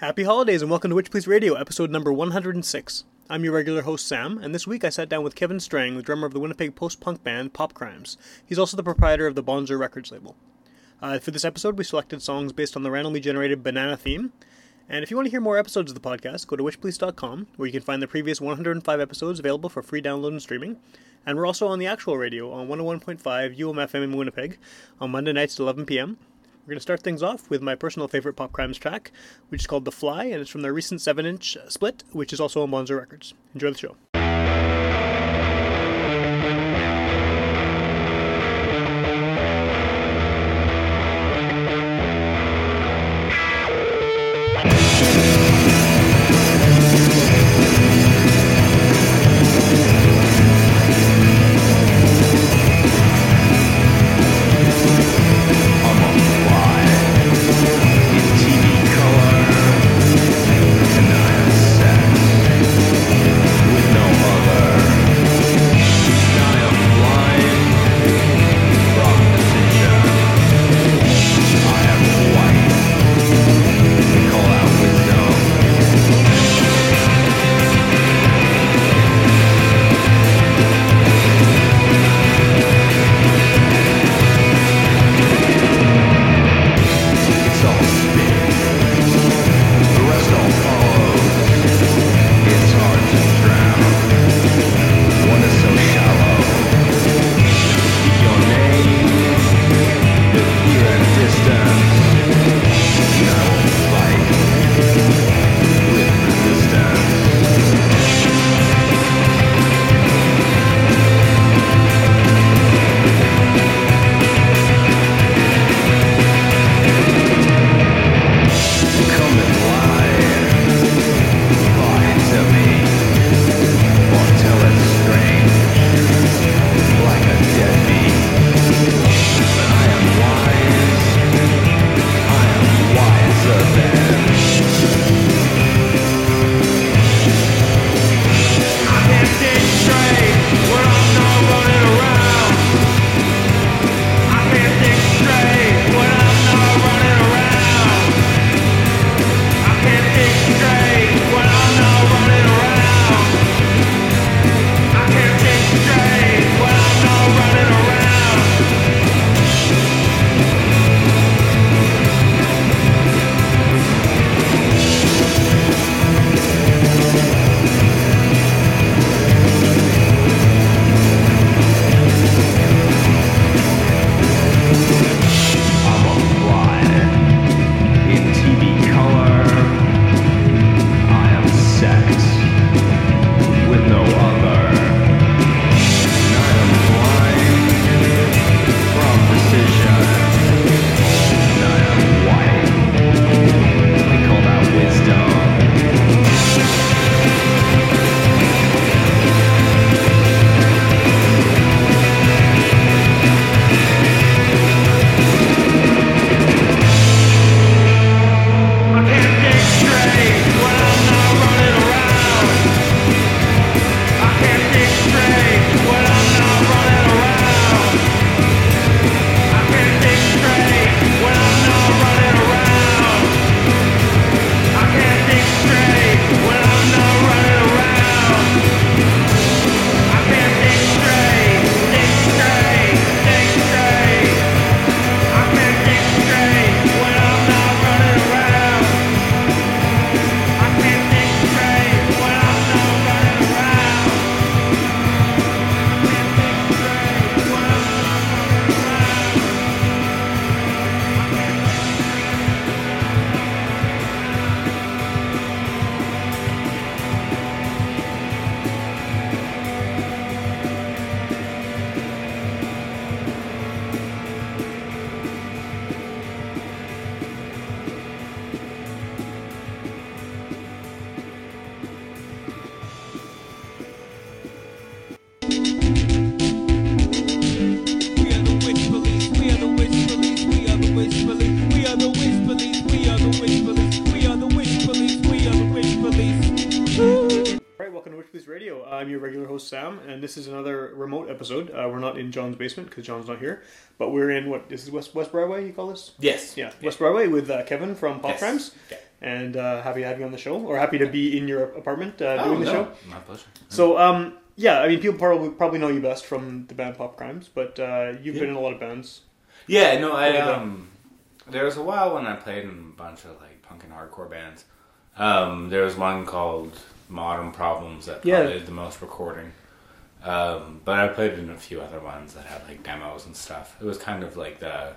Happy holidays and welcome to Witch Police Radio, episode number 106. I'm your regular host Sam, and this week I sat down with Kevin Strang, the drummer of the Winnipeg post-punk band Pop Crimes. He's also the proprietor of the Bonzer Records label. Uh, for this episode, we selected songs based on the randomly generated banana theme. And if you want to hear more episodes of the podcast, go to witchpolice.com, where you can find the previous 105 episodes available for free download and streaming. And we're also on the actual radio on 101.5 UMFM in Winnipeg on Monday nights at 11 p.m., we're going to start things off with my personal favorite Pop Crimes track, which is called The Fly, and it's from their recent 7 inch uh, split, which is also on Bonzer Records. Enjoy the show. in John's basement because John's not here. But we're in what this is West West Broadway. You call this? Yes. Yeah, West Broadway with uh, Kevin from Pop Yes. Crimes. Yeah. And uh, happy having you on the show, or happy to be in your apartment uh, doing oh, the show. My pleasure. So, um, yeah, I mean, people probably probably know you best from the band Pop Crimes, but uh, you've been in a lot of bands. Yeah, no, I um, there was a while when I played in a bunch of like punk and hardcore bands. Um, there was one called Modern Problems that Yeah. did the most recording. Um, but I played in a few other ones that had like demos and stuff. It was kind of like the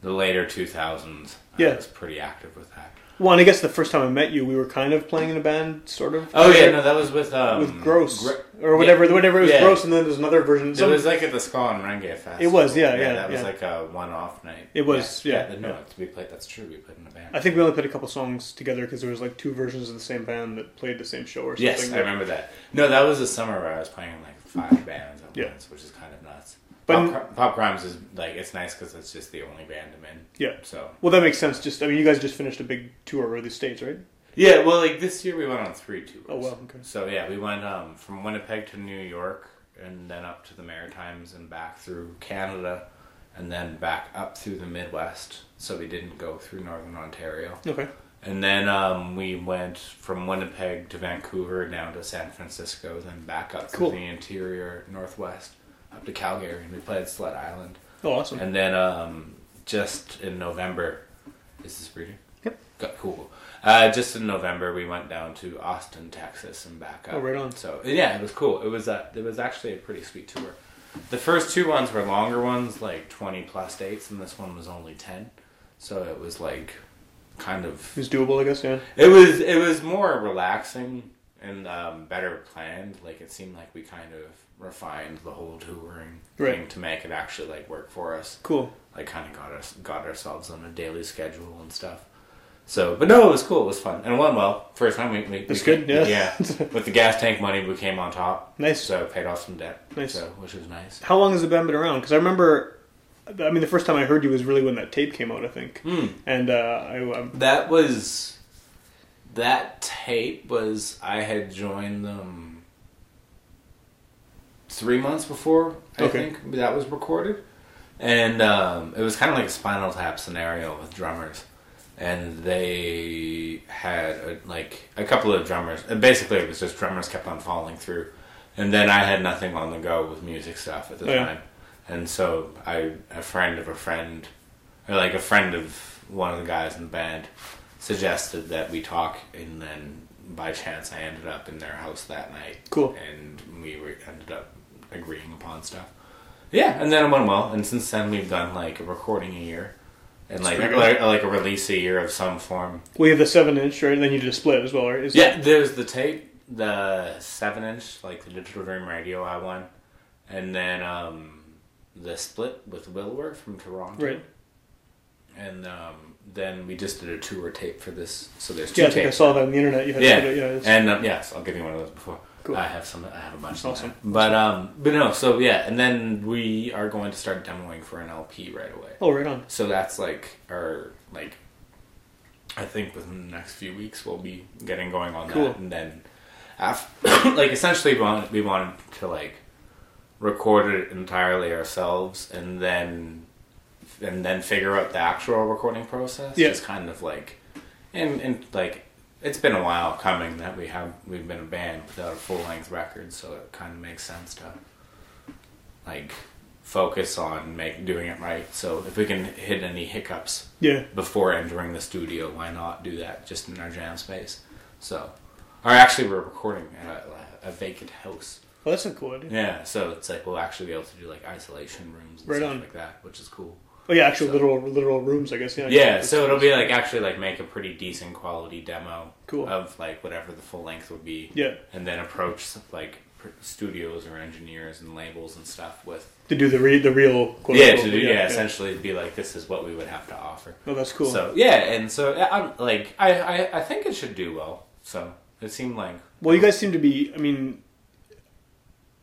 the later two thousands. Yeah. I was pretty active with that. Well, and I guess the first time I met you, we were kind of playing in a band, sort of. Oh yeah, no, that was with um, with Gross Gr- or whatever, yeah, whatever it was yeah. Gross, and then there's another version. It was like at the Ska and Renge Fest. It was, yeah, yeah, That was like a one-off night. It was, yeah, no, yeah. we played. That's true. We played in a band. I think we only played a couple songs together because there was like two versions of the same band that played the same show or something. Yes, I remember that. No, that was the summer where I was playing like five bands at Yeah. once, which is kind of nuts. But- Pop, Pop Crimes is like it's nice because it's just the only band I'm in. Yeah. So Well, that makes sense. Just, I mean, you guys just finished a big tour over the states, right? yeah, well, like this year we went on three tours. Oh, well, okay. So yeah, we went um, from Winnipeg to New York, and then up to the Maritimes, and back through Canada, and then back up through the Midwest. So we didn't go through Northern Ontario. Okay. And then um, we went from Winnipeg to Vancouver, down to San Francisco, then back up Cool. through the interior northwest, up to Calgary, and we played Sled Island. Oh, awesome. And then um, just in November, is this reading? Yep. Got cool. Uh, just in November, we went down to Austin, Texas, and back up. Oh, right on. So yeah, it was cool. It was uh, it was actually a pretty sweet tour. The first two ones were longer ones, like twenty plus dates, and this one was only ten. So it was like kind of It was doable, I guess. Yeah. it was it was more relaxing and um, better planned. Like it seemed like we kind of refined the whole touring Right. thing to make it actually like work for us. Cool. Like kind of got us got ourselves on a daily schedule and stuff. So, but no, it was cool. It was fun and it went well. First time we, we That's we good, came- yeah. With the gas tank money, we came on top. Nice. So paid off some debt. Nice. So which was nice. How long has the band been around? Because I remember, I mean, the first time I heard you was really when that tape came out, I think. Hmm. And uh, I, um, That was that tape was I had joined them three months before I Okay. think that was recorded, and um, it was kind of like a Spinal Tap scenario with drummers, and they had a, like a couple of drummers. And basically, it was just drummers kept on falling through, and then I had nothing on the go with music stuff at the Oh, yeah. Time, and so I a friend of a friend, or like a friend of one of the guys in the band suggested that we talk, and then by chance I ended up in their house that night. Cool. And we were, ended up agreeing upon stuff. Yeah, and then it went well, and since then we've done like a recording a year, and like like, like a release a year of some form. we have the seven inch, right? And then you did a split as well, right? Is Yeah, that- there's the tape, the seven inch, like the Digital Dream Radio I won, and then um, the split with Wilwer from Toronto. Right. And um, then we just did a tour tape for this. So there's two Yeah, I think I saw that on the internet. You had Yeah, it, yeah. it's- and um, yes, I'll give you one of those before. Cool. I have some. I have a bunch. of Awesome. them. But um, but no. So yeah, and then we are going to start demoing for an LP right away. oh, right on. So that's like our like. I think within the next few weeks we'll be getting going on Cool. that, and then, after, like essentially we wanted, we wanted to like record it entirely ourselves, and then and then figure out the actual recording process. Yeah. Just kind of like, and and like it's been a while coming that we have we've been a band without a full length record, so it kind of makes sense to like focus on make doing it right. So if we can hit any hiccups Yeah. before entering the studio, why not do that just in our jam space? So, or actually, we're recording at a, a vacant house. Well, that's a cool idea. Yeah, so it's like we'll actually be able to do like isolation rooms and Right stuff on. like that, which is cool. Oh, yeah, actual So- literal literal rooms, I guess. Yeah. Yeah, so it'll be like actually like make a pretty decent quality demo Cool. of like whatever the full length would be. Yeah. and then approach like studios or engineers and labels and stuff with To do the re- the real. Quote, yeah, unquote, to do, yeah, essentially be like this is what we would have to offer. Oh, that's cool. So yeah, and so yeah, I'm like I, I I think it should do well. So it seemed like Well, you guys seem to be. I mean,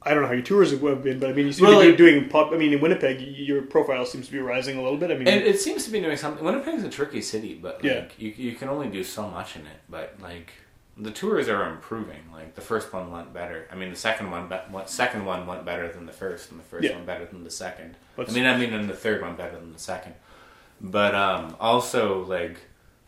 I don't know how your tours have been, but I mean, you seem Well, to be like- doing pop. I mean, in Winnipeg, your profile seems to be rising a little bit. I mean, and it seems to be doing something. Winnipeg's a tricky city, but like Yeah. you you can only do so much in it. But like the tours are improving. Like the first one went better. I mean, the second one, be- second one went better than the first, and the first Yeah. one better than the second. But- I mean, I mean, and the third one better than the second. But um, also like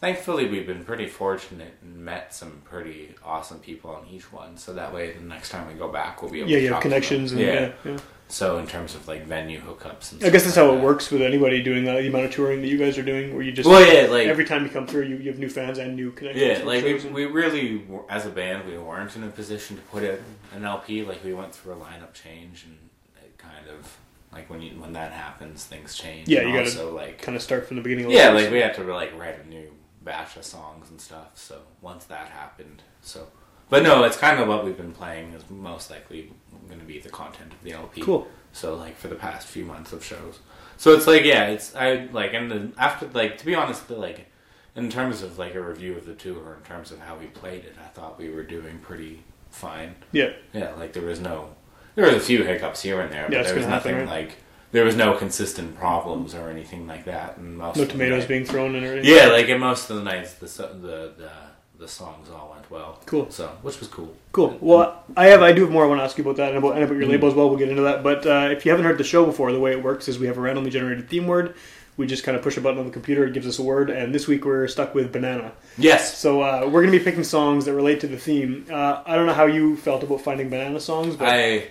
thankfully we've been pretty fortunate and met some pretty awesome people on each one. So that way, the next time we go back, we'll be able Yeah, to you have to them. connections and yeah. yeah. So in terms of like venue hookups, and I guess that's how like it works with anybody doing that, the amount of touring that you guys are doing, where you just Well, yeah, like every time you come through, you, you have new fans and new connections. Yeah, like we, and- we really, as a band, we weren't in a position to put it an LP. Like we went through a lineup change, and it kind of like when you when that happens, things change. Yeah, and you gotta also like kind of start from the beginning. Of yeah, like we have to like write a new batch of songs and stuff. So once that happened, so but no, it's kind of what we've been playing is most likely going to be the content of the LP. Cool. So like for the past few months of shows, so it's like yeah, it's I like and the after like to be honest, the, like in terms of like a review of the tour, in terms of how we played it, I thought we were doing pretty fine. yeah, Yeah, like there was no, there was a few hiccups here and there, but Yeah, there was gonna happen, nothing right? like there was no consistent problems or anything like that. And most no tomatoes night- being thrown and everything. Yeah, like in most of the nights, the the the, the songs all went well. Cool. So which was cool. Cool. Well, I have I do have more I want to ask you about that and about, and about your Mm. label as well. We'll get into that. But uh, if you haven't heard the show before, the way it works is we have a randomly generated theme word. We just kind of push a button on the computer, it gives us a word, and this week we're stuck with banana. Yes. So uh, we're going to be picking songs that relate to the theme. Uh, I don't know how you felt about finding banana songs, but I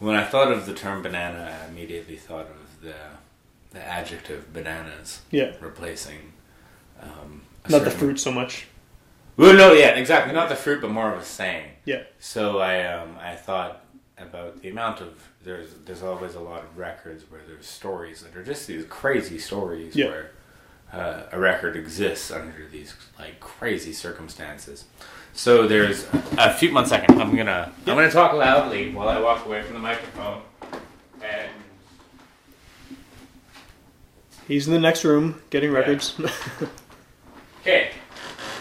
when I thought of the term banana, I immediately thought of the the adjective bananas yeah, replacing um, a not the fruit so much. Well, no, yeah, exactly. Not the fruit, but more of a saying. Yeah, So I um, I thought about the amount of there's there's always a lot of records where there's stories that are just these crazy stories Yeah. where uh, a record exists under these like crazy circumstances. So there's a few. One second, I'm gonna I'm gonna talk loudly while I walk away from the microphone. And he's in the next room getting records. okay,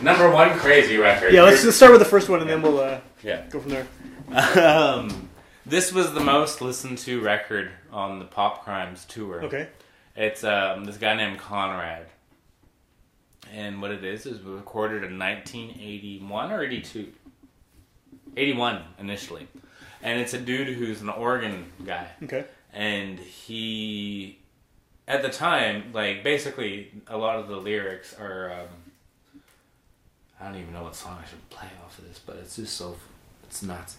number one crazy record. yeah, let's, let's start with the first one and then we'll uh, yeah. go from there. um, this was the most listened to record on the Pop Crimes tour. Okay. It's um, this guy named Conrad. And what it is is we recorded in 1981 or 82. 81 initially. And it's a dude who's an organ guy. Okay. And he, at the time, like basically a lot of the lyrics are. Um, I don't even know what song I should play off of this, but it's just so. It's nuts.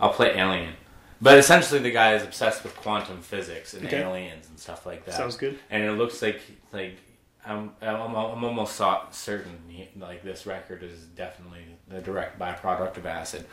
I'll play Alien. But essentially, the guy is obsessed with quantum physics and Okay. aliens and stuff like that. Sounds good. And it looks like like I'm I'm, I'm almost certain he, like this record is definitely the direct byproduct of acid.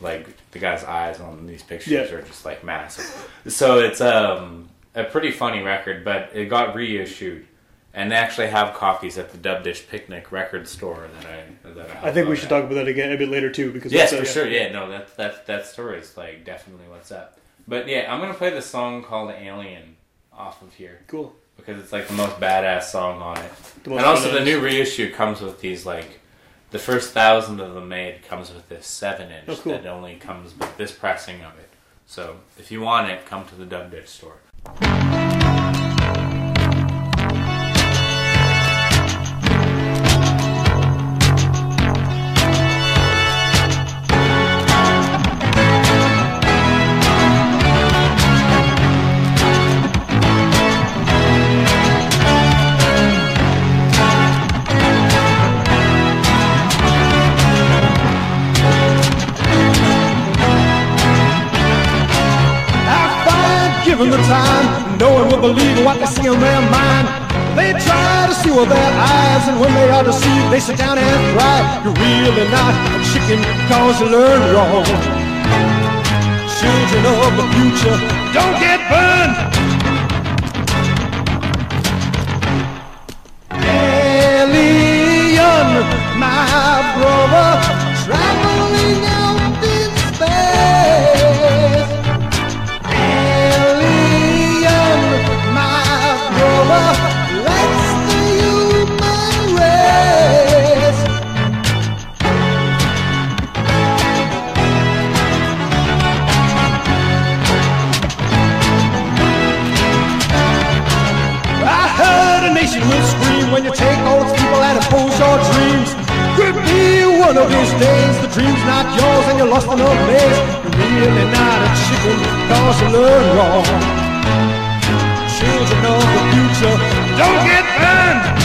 Like the guy's eyes on these pictures Yeah. are just like massive. So it's um a pretty funny record, but it got reissued. And they actually have copies at the Dub Ditch Picnic record store that I that I, I think we should out talk about that again a bit later too because Yes, uh, for sure. Yeah, no, that that that story is like definitely what's up. But yeah, I'm gonna play the song called "Alien" off of here Cool. Because it's like the most badass song on it. And also, the new reissue comes with these like the first thousand of them made comes with this seven inch Oh, cool. that only comes with this pressing of it. So if you want it, come to the Dub Ditch store. With their eyes, and when they are deceived, they sit down and cry. You're really not a chicken, cause you learn wrong. Children of the future, don't get burned. My brother, of these days the dream's not yours and you're lost in a maze. You're really not a chicken, cause you learn wrong. Children of the future, don't get burned.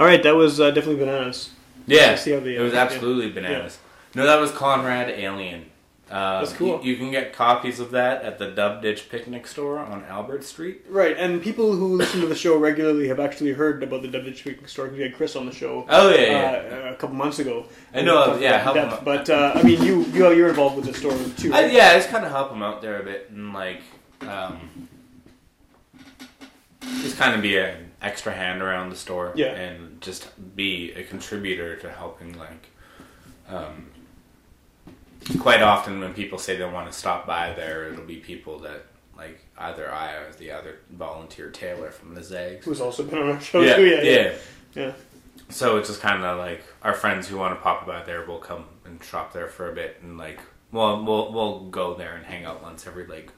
All right, that was uh, definitely bananas. Yeah, the- it was yeah. absolutely bananas. No, that was Conrad Alien. Uh, That's cool. You, you can get copies of that at the Dub Ditch Picnic Store on Albert Street. Right, and people who listen to the show regularly have actually heard about the Dub Ditch Picnic Store because we had Chris on the show. Oh yeah, yeah. Uh, a couple months ago. I know, We yeah, help in him. But uh, I mean, you you you're involved with the store too. I, yeah, I just kind of help them out there a bit and like, um, just kind of be an extra hand around the store. Yeah. and just be a contributor to helping like. Um, quite often when people say they want to stop by there, it'll be people that like either I or the other volunteer Taylor from the Zags. Who's also been on our show yeah, too? Yeah, yeah, yeah. yeah. So it's just kind of like our friends who want to pop by there will come and shop there for a bit, and like, well, we'll we'll go there and hang out once every like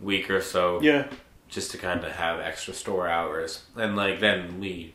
week or so, Yeah. Just to kind of have extra store hours, and like then we,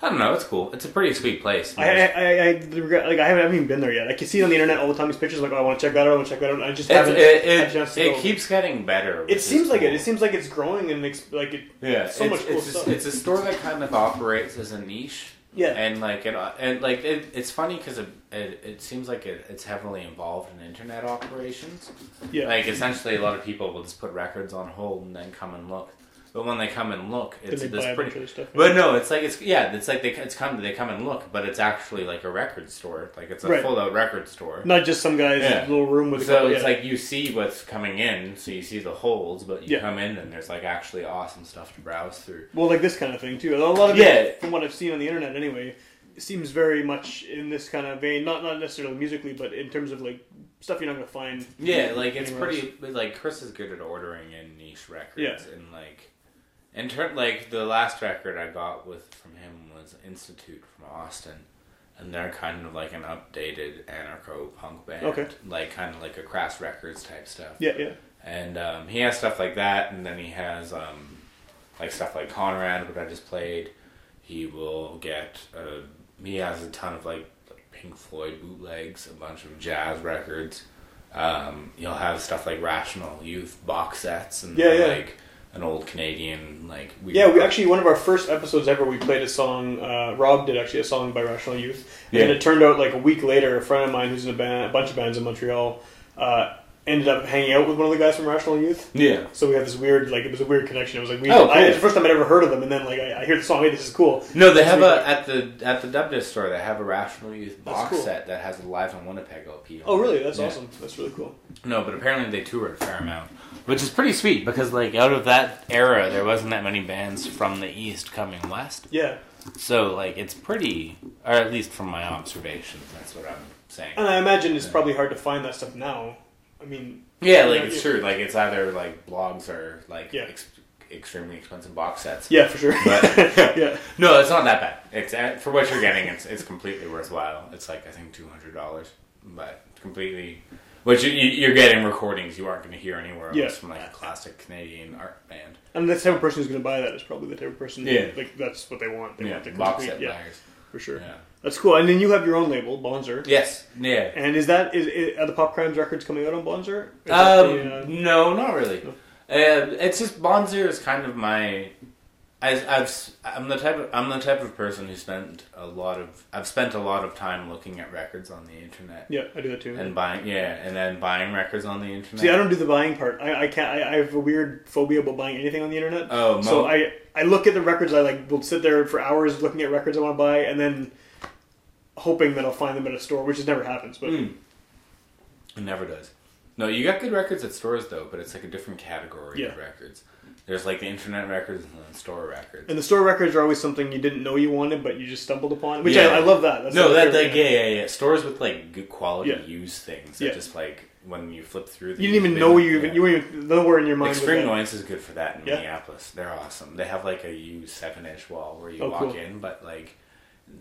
I don't know, it's cool. It's a pretty sweet place. I, I, I, I regret, like I haven't, I haven't even been there yet. I can see it on the internet all the time. These pictures, like, oh, I want to check that out. I want to check that out. I just It's- haven't. it a it, it keeps getting better. It It seems like it. cool. It seems like it's growing and it's like it. Yeah, so it's, much cool it's, a, stuff. it's a store that kind of operates as a niche. Yeah. and like it, and like it, it's funny because it, it, it seems like it, it's heavily involved in internet operations. Yeah. Like essentially, a lot of people will just put records on hold and then come and look. But when they come and look, it's this pretty. stuff, But no, it's like it's yeah, it's like they it's come they come and look, but it's actually like a record store. Like it's a Right. full out record store. Not just some guy's Yeah. little room with. So it's yeah. like you see what's coming in, so you see the holds, but you Yeah. come in and there's like actually awesome stuff to browse through. Well, like this kind of thing too. A lot of Yeah. it, from what I've seen on the internet, anyway, it seems very much in this kind of vein. Not not necessarily musically, but in terms of like stuff you're not gonna find. Yeah, like it's pretty. Like Chris is good at ordering in niche records, Yeah. and like, in turn, like the last record I got with from him was Institute from Austin, and they're kind of like an updated anarcho punk band, Okay. like kind of like a Crass Records type stuff. Yeah, yeah. and um, he has stuff like that, and then he has um, like stuff like Conrad, which I just played. He will get. Uh, he has a ton of like, like Pink Floyd bootlegs, a bunch of jazz records. Um, you'll have stuff like Rational Youth box sets and Yeah, yeah. like an old Canadian like. We Yeah, we actually one of our first episodes ever. We played a song. Uh, Rob did actually a song by Rational Youth, and Yeah. it turned out like a week later, a friend of mine who's in a band, a bunch of bands in Montreal, uh, ended up hanging out with one of the guys from Rational Youth. Yeah. So we had this weird, like it was a weird connection. It was like we, Oh, I, cool. it's the first time I'd ever heard of them, and then like I, I hear the song, hey, this is cool. No, they have a at the at the Dub Ditch store. They have a Rational Youth box cool. set that has a live in Winnipeg LP. Oh, really? That's Yeah. awesome. That's really cool. No, but apparently they toured a fair amount, which is pretty sweet because like out of that era, there wasn't that many bands from the east coming west. Yeah, So like it's pretty, or at least from my observations, that's what I'm saying. and I imagine it's probably hard to find that stuff now. I mean, Yeah, like Yeah, it's true. Like it's either like blogs or like Yeah. ex- extremely expensive box sets. yeah, for sure. But yeah, no, it's not that bad. It's uh, for what you're getting. It's it's completely worthwhile. It's like I think two hundred dollars, but completely. Which you, you're getting recordings you aren't going to hear anywhere else Yeah. from like a classic Canadian art band. and the type of person who's going to buy that is probably the type of person. Yeah. like that's what they want. They Yeah, want the box set yeah, buyers. for sure. Yeah. That's cool. And then you have your own label, Bonzer. Yes. Yeah. And is that is, is are the Pop Crimes records coming out on Bonzer? Um, the, uh, no, not really. Uh, it's just Bonzer is kind of my. I, I've I'm the type of I'm the type of person who spent a lot of I've spent a lot of time looking at records on the internet yeah, I do that too. and buying yeah and then buying records on the internet. See, I don't do the buying part. I, I can't. I, I have a weird phobia about buying anything on the internet. Oh, so I I look at the records. I like will sit there for hours looking at records I want to buy, and then hoping that I'll find them at a store, which just never happens. But Mm. It never does. No, you got good records at stores though, but it's like a different category of Yeah. records. There's like the internet records and the store records. and the store records are always something you didn't know you wanted, but you just stumbled upon. Which Yeah. I, I love that. That's no, that like yeah, yeah, yeah. Stores with like good quality Yeah. used things. That Yeah. just like when you flip through. You didn't even know you even you weren't even nowhere in your mind. Extreme. Noise is good for that in. Minneapolis. They're awesome. They have like a used seven inch wall where you Oh, walk cool. in, but like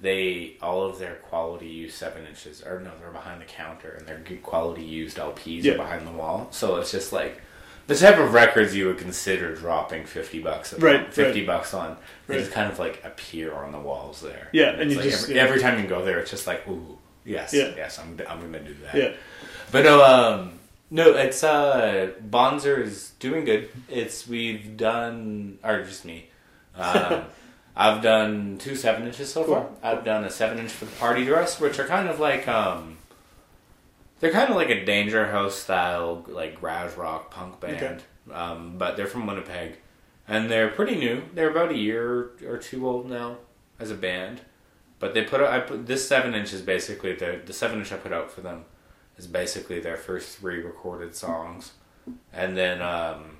they all of their quality used seven inches or no, they're behind the counter and their good quality used LPs are behind the wall. So it's just like the type of records you would consider dropping fifty bucks on, Right, fifty right. bucks on. They Right. just kind of like appear on the walls there. Yeah, it's and you like just- every, yeah. every time you go there, it's just like ooh yes Yeah. yes I'm I'm gonna do that. Yeah, But no, um, no, it's uh, Bonzer is doing good. It's we've done, or just me. Um, I've done two seven inches so far. I've done a seven inch for the party dress, which are kind of like um, they're kind of like a Danger House style, like garage rock punk band. Um, but they're from Winnipeg, and they're pretty new. They're about a year or two old now as a band. But they put out, I put this seven inch is basically the the seven inch I put out for them is basically their first three recorded songs, and then um,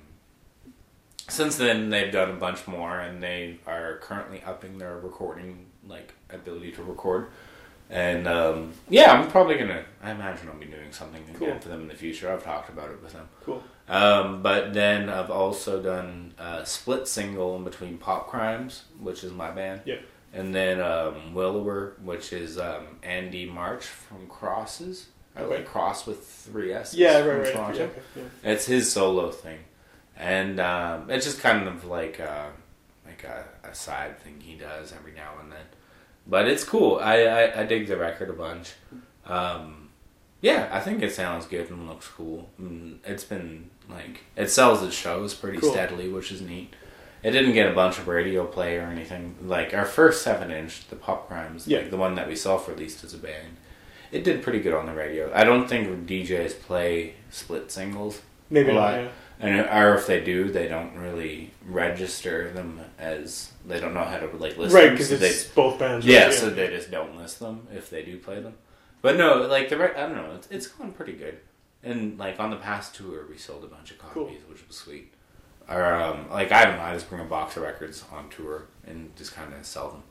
since then they've done a bunch more, and they are currently upping their recording like ability to record. And um, yeah, I'm probably gonna. I imagine I'll be doing something again for them in the future. I've talked about it with them. cool. Um, but then I've also done a split single in between Pop Crimes, which is my band, Yeah, and then um, Willower, which is um, Andy March from Crosses. I Okay. like Cross with three S's. yeah, from right, right. Toronto. Yeah, okay, yeah. It's his solo thing, and um, it's just kind of like a, like a, a side thing he does every now and then. But it's cool. I, I, I dig the record a bunch. Um, yeah, I think it sounds good and looks cool. Mm, It's been like it sells its shows pretty Cool. steadily, which is neat. It didn't get a bunch of radio play or anything. Like our first seven inch, the Pop Crimes, Yeah. like the one that we self-released as a band, it did pretty good on the radio. I don't think DJs play split singles Maybe a not. Yeah. And or if they do, they don't really register them as they don't know how to like list Right, because so it's they, both bands. right? yeah, so they just don't list them if they do play them. But no, like the re- I don't know, it's, it's gone pretty good. And like on the past tour, we sold a bunch of copies, Cool. which was sweet. Or um, like I don't know, I just bring a box of records on tour and just kind of sell them.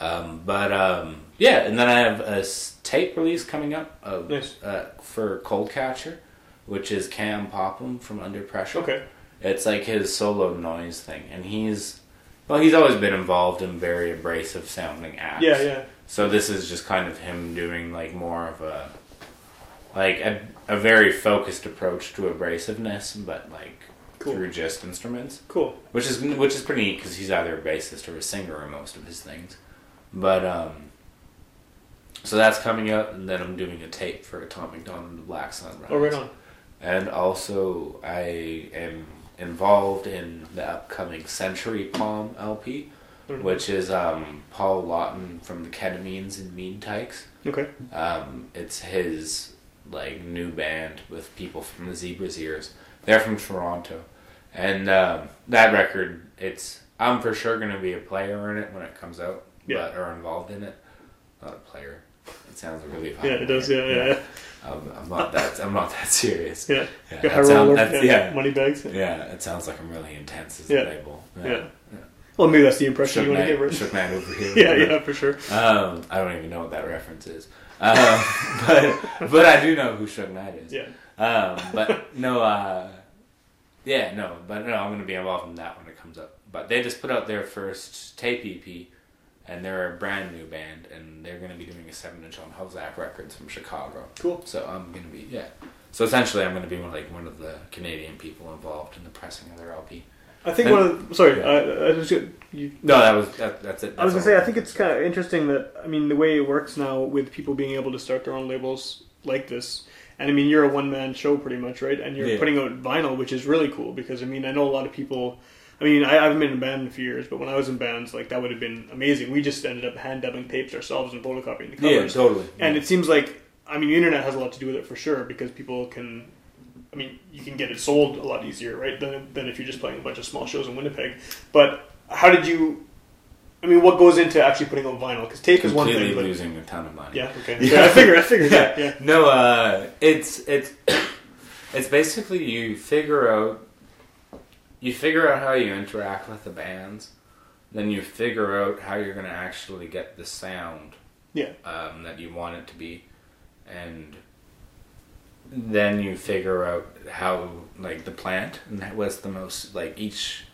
Um, but um, yeah, and then I have a tape release coming up of Nice. uh, for Cold Catcher, which is Cam Popham from Under Pressure. Okay. It's like his solo noise thing, and he's well, he's always been involved in very abrasive sounding acts. Yeah, yeah. So this is just kind of him doing like more of a like a, a very focused approach to abrasiveness, but like Cool. through just instruments, Cool. which is which is pretty neat because he's either a bassist or a singer in most of his things. But um, so that's coming up, and then I'm doing a tape for Atomic Dawn and the Black Sunrise. Oh, right on. And also, I am involved in the upcoming Century Palm LP, which is um, Paul Lawton from the Ketamines and Mean Tykes. Okay. Um, it's his like new band with people from the Zebra's Ears. They're from Toronto, and um, that record, it's I'm for sure gonna be a player in it when it comes out, Yeah. but or involved in it. Not a player. It sounds really. Yeah, it does. Yeah, yeah, yeah. I'm, I'm not that. I'm not that serious. Yeah. Yeah, that sound- yeah, yeah. money bags. Yeah, it sounds like I'm really intense as a label. Yeah. Well, maybe that's the impression Shook you want to give her. Suge Knight over here. Yeah, yeah, for sure. Um, I don't even know what that reference is. Um, but but I do know who Suge Knight is. Yeah. Um, but no, uh, yeah, no, but no, I'm going to be involved in that when it comes up. But they just put out their first tape EP, and they're a brand new band, and they're going to be doing a seven inch on HoZac Records from Chicago. Cool. So I'm going to be yeah. So essentially, I'm going to be one, like one of the Canadian people involved in the pressing of their LP. I think And- one of the, sorry, Yeah. I, I just, you, No, that was that, that's it. I was gonna say. I think it's kind of interesting that I mean the way it works now with people being able to start their own labels like this, and I mean you're a one man show pretty much, right? And you're Yeah. putting out vinyl, which is really cool because I mean I know a lot of people. I mean I, haven't been in a band in a few years, but when I was in bands, like that would have been amazing. We just ended up hand dubbing tapes ourselves and photocopying the covers. yeah, totally. And it seems like, I mean, the internet has a lot to do with it for sure because people can, I mean, you can get it sold a lot easier, right, than, than if you're just playing a bunch of small shows in Winnipeg. But how did you, I mean, what goes into actually putting on vinyl? Because tape is one completely thing, but. losing a ton of money. Yeah, okay. Yeah, I figured, I figured that, yeah. No, uh, it's it's it's basically you figure out you figure out how you interact with the bands, then you figure out how you're going to actually get the sound Yeah, um, that you want it to be, and then you figure out how like the plant and that was the most like each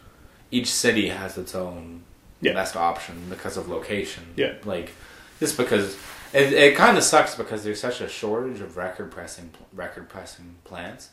each city has its own Yeah. best option because of location. Yeah. like just because it, it kind of sucks because there's such a shortage of record pressing record pressing plants,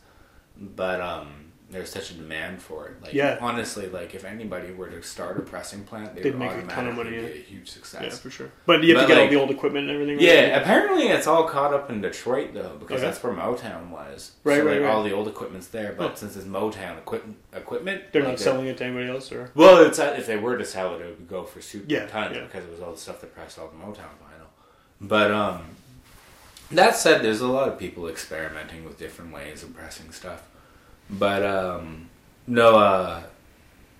but um. There's such a demand for it. Like Yeah. honestly, like if anybody were to start a pressing plant, they They'd would make a ton of money, be a huge success. yeah, for sure. But you have But, to get all the old equipment and everything. right? Yeah, apparently it's all caught up in Detroit though, because Okay. that's where Motown was. Right, so, right, like, right. All the old equipment's there, but Huh. since it's Motown equip- equipment, They're like, not selling it to anybody else, or Well, it's uh, if they were to sell it, it would go for super Yeah, tons yeah. because it was all the stuff that pressed all the Motown vinyl. But um, that said, there's a lot of people experimenting with different ways of pressing stuff. But um, no, uh,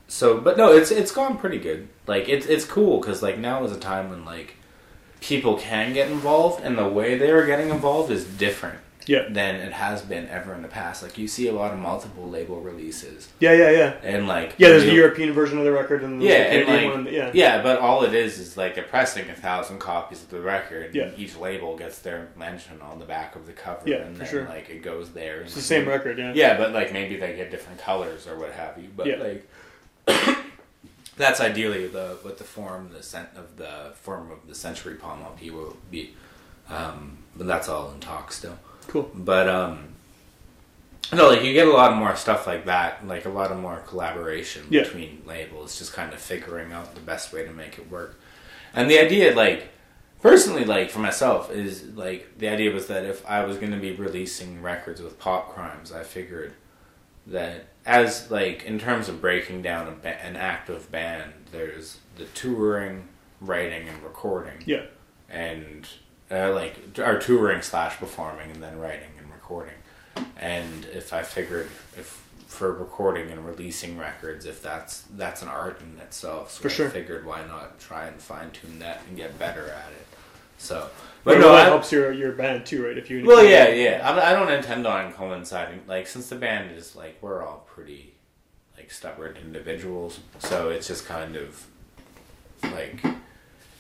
so but no, it's it's gone pretty good. Like it's it's cool because like now is a time when like people can get involved, and the way they are getting involved is different yeah, than it has been ever in the past. Like you see a lot of multiple label releases, yeah, yeah, yeah. and like Yeah, there's the European version of the record and yeah, the and like one. Yeah, yeah, but all it is is like they're pressing a thousand copies of the record. Yeah. and each label gets their mention on the back of the cover. Yeah, and for then sure. like it goes there. it's the same record. Yeah, Yeah, but like maybe they get different colors or what have you. But Yeah. like that's ideally the what the form the scent of the form of the Century Palm LP will be. Um, but that's all in talk still. Cool. But um no, like you get a lot more stuff like that, like a lot of more collaboration Yeah. between labels, just kind of figuring out the best way to make it work. And the idea, like, personally, like for myself, is like the idea was that if I was going to be releasing records with Pop Crimes, I figured that as like in terms of breaking down a ba- an active band, there's the touring, writing, and recording Yeah, and uh, like our touring slash performing and then writing and recording and if i figured if for recording and releasing records if that's that's an art in itself so For I sure. figured why not try and fine-tune that and get better at it so but but no that helps your your band too, right? If you well yeah yeah I, I don't intend on coinciding like since the band is like we're all pretty like stubborn individuals so it's just kind of like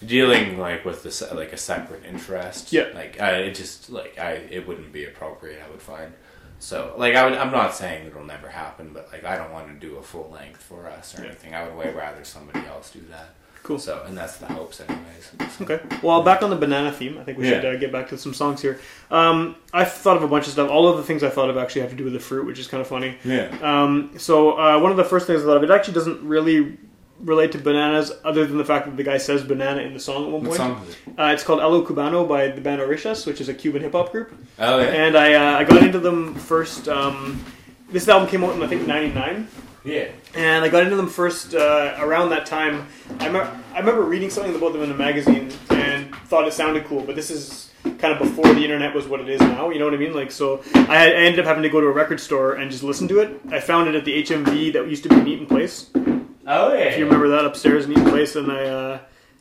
dealing like with this like a separate interest Yeah. like I it just like I it wouldn't be appropriate I would find so like I would I'm not saying it'll never happen but like I don't want to do a full length for us or Yeah. anything I would way rather somebody else do that Cool. so and that's the hopes anyways So- Okay. Well, back on the banana theme, I think we should Yeah. uh, get back to some songs here. Um, I've thought of a bunch of stuff. All of the things I thought of actually have to do with the fruit, which is kind of funny. yeah Um, so uh, one of the first things I thought of, it actually doesn't really relate to bananas, other than the fact that the guy says banana in the song at one what point. song is it Uh, it's called A lo Cubano by the band Orishas, which is a Cuban hip hop group. oh yeah And I uh, I got into them first. Um, this album came out in I think '99. Yeah. and I got into them first uh, around that time. I, me- I remember reading something about them in a magazine and thought it sounded cool, but this is kind of before the internet was what it is now. You know what I mean? Like, so I, had, I ended up having to go to a record store and just listen to it. I found it at the HMV that used to be in Eaton Place. Oh yeah. If you remember that upstairs in Eaton Place, and I uh,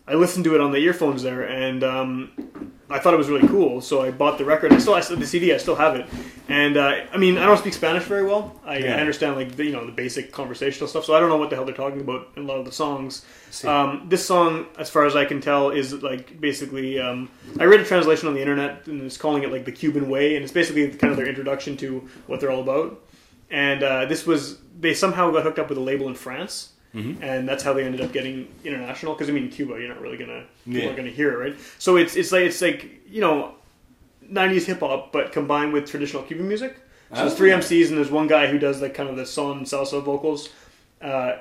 I listened to it on the earphones there, and um, I thought it was really cool. So I bought the record. I still I still the CD. I still have it. And uh, I mean, I don't speak Spanish very well. I, Yeah. I understand like the, you know the basic conversational stuff. So I don't know what the hell they're talking about in a lot of the songs. Um, this song, as far as I can tell, is like basically. Um, I read a translation on the internet and it's calling it like the Cuban way, and it's basically kind of their introduction to what they're all about. And uh, this was they somehow got hooked up with a label in France. And that's how they ended up getting international. Because I mean, Cuba, you're not really gonna people Yeah. aren't gonna hear it, right? So it's it's like it's like you know, '90s hip hop, but combined with traditional Cuban music. So there's three MCs, and there's one guy who does like kind of the son salsa vocals. Uh,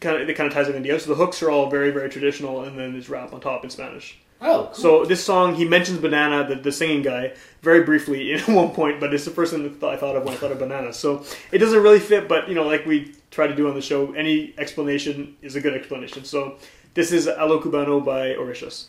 kind of it kind of ties everything together. So the hooks are all very very traditional, and then there's rap on top in Spanish. Oh, cool. So this song, he mentions banana, the, the singing guy, very briefly at one point, but it's the first thing that I thought of when I thought of banana. So it doesn't really fit, but you know, like we try to do on the show, any explanation is a good explanation. So this is A lo Cubano by Orishas.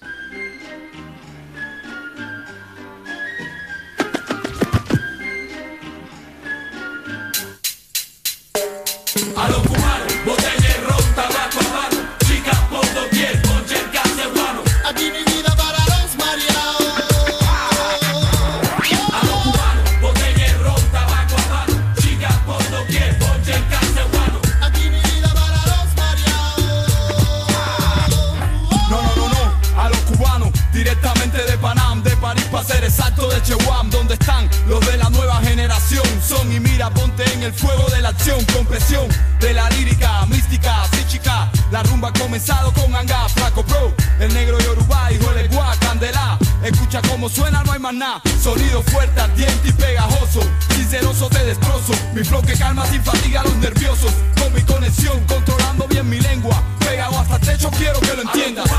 De Chehuam, donde están los de la nueva generación. Son y mira, ponte en el fuego de la acción, con presión de la lírica, mística, psíquica. La rumba ha comenzado con Anga, Flaco Pro, el negro Yoruba, hijo de Guá, Candela. Escucha cómo suena, no hay más nada. Sonido fuerte, ardiente y pegajoso. Sinceroso te destrozo. Mi flow que calma sin fatiga a los nerviosos. Con mi conexión, controlando bien mi lengua. Pegado hasta el techo, quiero que lo entiendas.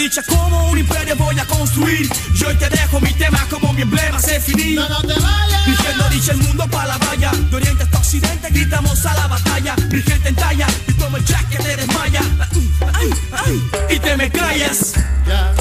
Oricha como un imperio voy a construir. Yo hoy te dejo mi tema como mi emblema se definir. No, no te vayas. Mi gente oricha el mundo para la valla. De oriente hasta occidente gritamos a la batalla. Mi gente en talla y toma el jack que te desmaya. Ay, ay, y te me callas. Ya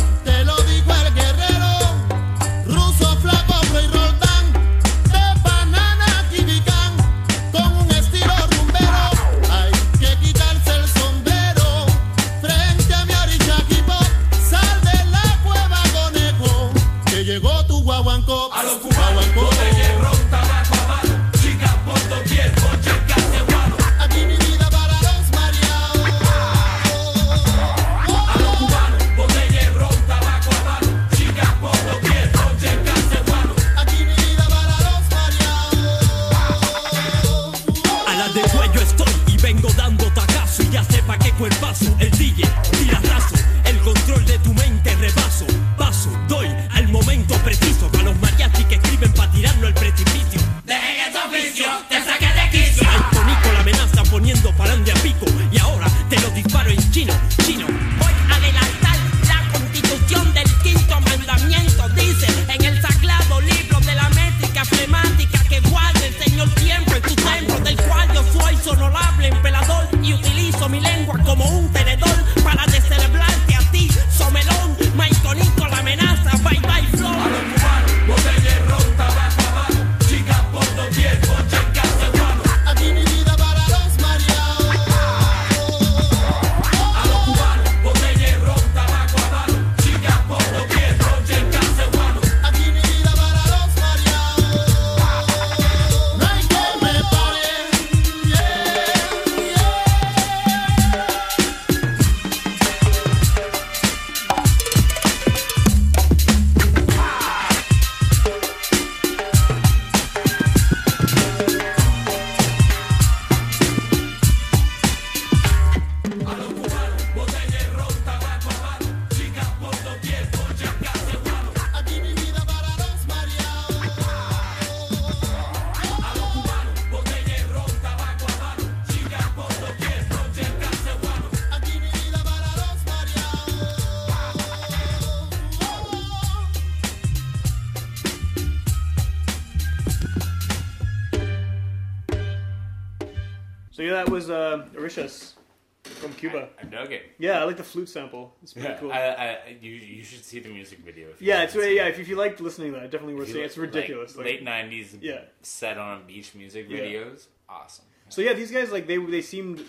from Cuba. I dug it. Yeah, I like the flute sample. It's pretty Yeah, cool. I, I, you, you should see the music video. If you yeah, it's really, yeah. it. If, if you like listening to that, definitely worth seeing. It's ridiculous. like, late '90s, Yeah. set on beach music Yeah. videos. Awesome. So yeah, these guys like they they seemed.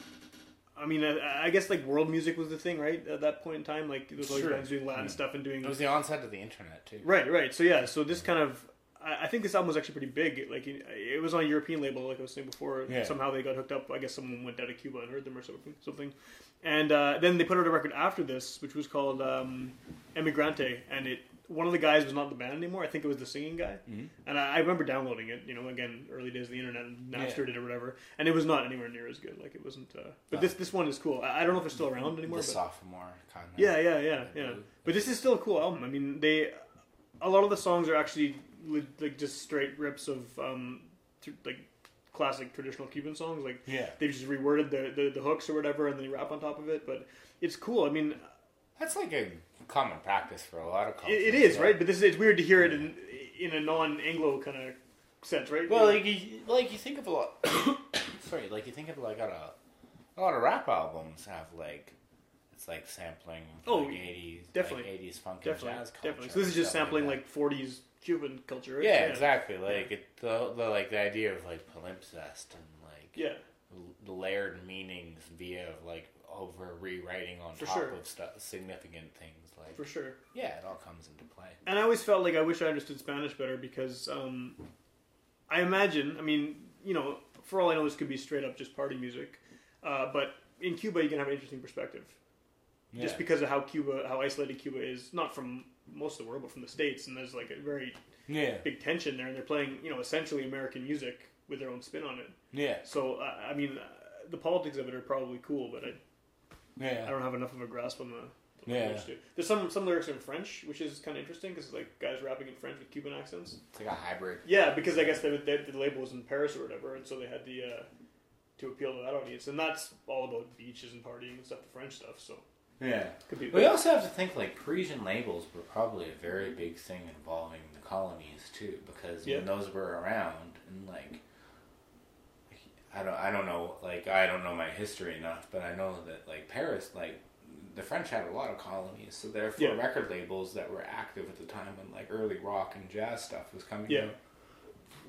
I mean, I, I guess like world music was the thing, right? At that point in time, like there was all these Sure. bands doing Latin Yeah. stuff and doing It was the onset of the internet too. Right, right. So yeah, so this kind of, I think this album was actually pretty big. Like it was on a European label, like I was saying before. Yeah. Somehow they got hooked up. I guess someone went down to Cuba and heard them or something. Something, and uh, then they put out a record after this, which was called um, Emigrante, and it. One of the guys was not the band anymore. I think it was the singing guy, Mm-hmm. and I, I remember downloading it. You know, again, early days of the internet, and Napster Yeah. it or whatever, and it was not anywhere near as good. Like it wasn't. Uh, but this this one is cool. I, I don't know if it's still around anymore. The but sophomore kind of. yeah, yeah, yeah, yeah. But this is still a cool album. I mean, they a lot of the songs are actually like just straight rips of um, like classic traditional Cuban songs. Like Yeah. they've just reworded the, the the hooks or whatever, and then they rap on top of it. But it's cool. I mean, That's like a common practice for a lot of it, it is yeah. right. But this is it's weird to hear it in in a non-Anglo kind of sense, right? Well, like you, like you think of a lot. sorry, like you think of like a, a lot of rap albums have like it's like sampling Oh, like eighties, definitely. like eighties funk and definitely, jazz culture. definitely. So this is just sampling that. like '40s Cuban culture, right? yeah, exactly. Like it, the, the like the idea of like palimpsest and like Yeah. l- layered meanings via like over rewriting on For top sure. of stuff, significant things like For sure. yeah, it all comes into play. And I always felt like I wish I understood Spanish better because um, I imagine, I mean, you know, for all I know, this could be straight up just party music. Uh, but in Cuba, you can have an interesting perspective. Just because of how Cuba, how isolated Cuba is, not from most of the world, but from the States. And there's like a very Yeah, big tension there. And they're playing, you know, essentially American music with their own spin on it. yeah, So, uh, I mean, uh, the politics of it are probably cool, but I, yeah. I don't have enough of a grasp on the. the Yeah. There's some some lyrics in French, which is kind of interesting because it's like guys rapping in French with Cuban accents. It's like a hybrid. Yeah, because I guess the, the, the label was in Paris or whatever, and so they had the uh, to appeal to that audience, and that's all about beaches and partying and stuff, the French stuff. So Yeah. could be. We also have to think like Parisian labels were probably a very big thing involving the colonies too, because Yeah. when those were around and like I don't I don't know like I don't know my history enough, but I know that like Paris like the French had a lot of colonies, so therefore Yeah. record labels that were active at the time when like early rock and jazz stuff was coming Yeah. out.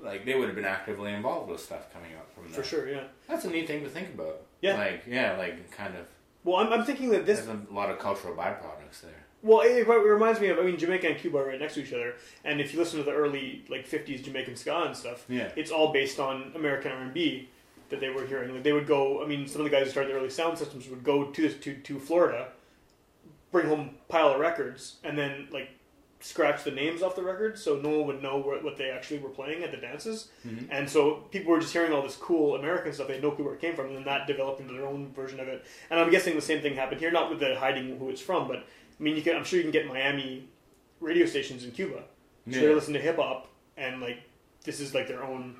Like they would have been actively involved with stuff coming out from there. for sure, yeah. That's a neat thing to think about. Yeah. Like yeah, like kind of Well, I'm, I'm thinking that this. there's a lot of cultural byproducts there. Well, it, it reminds me of. I mean, Jamaica and Cuba are right next to each other, and if you listen to the early like '50s Jamaican ska and stuff, Yeah. it's all based on American R&B that they were hearing. Like they would go. I mean, some of the guys who started the early sound systems would go to to to Florida, bring home a pile of records, and then like scratch the names off the record so no one would know what, what they actually were playing at the dances. Mm-hmm. And so people were just hearing all this cool American stuff. They had no clue where it came from, and then that developed into their own version of it. And I'm guessing the same thing happened here, not with the hiding who it's from, but I mean, you can, I'm sure you can get Miami radio stations in Cuba. So Yeah. they listen to hip hop, and like this is like their own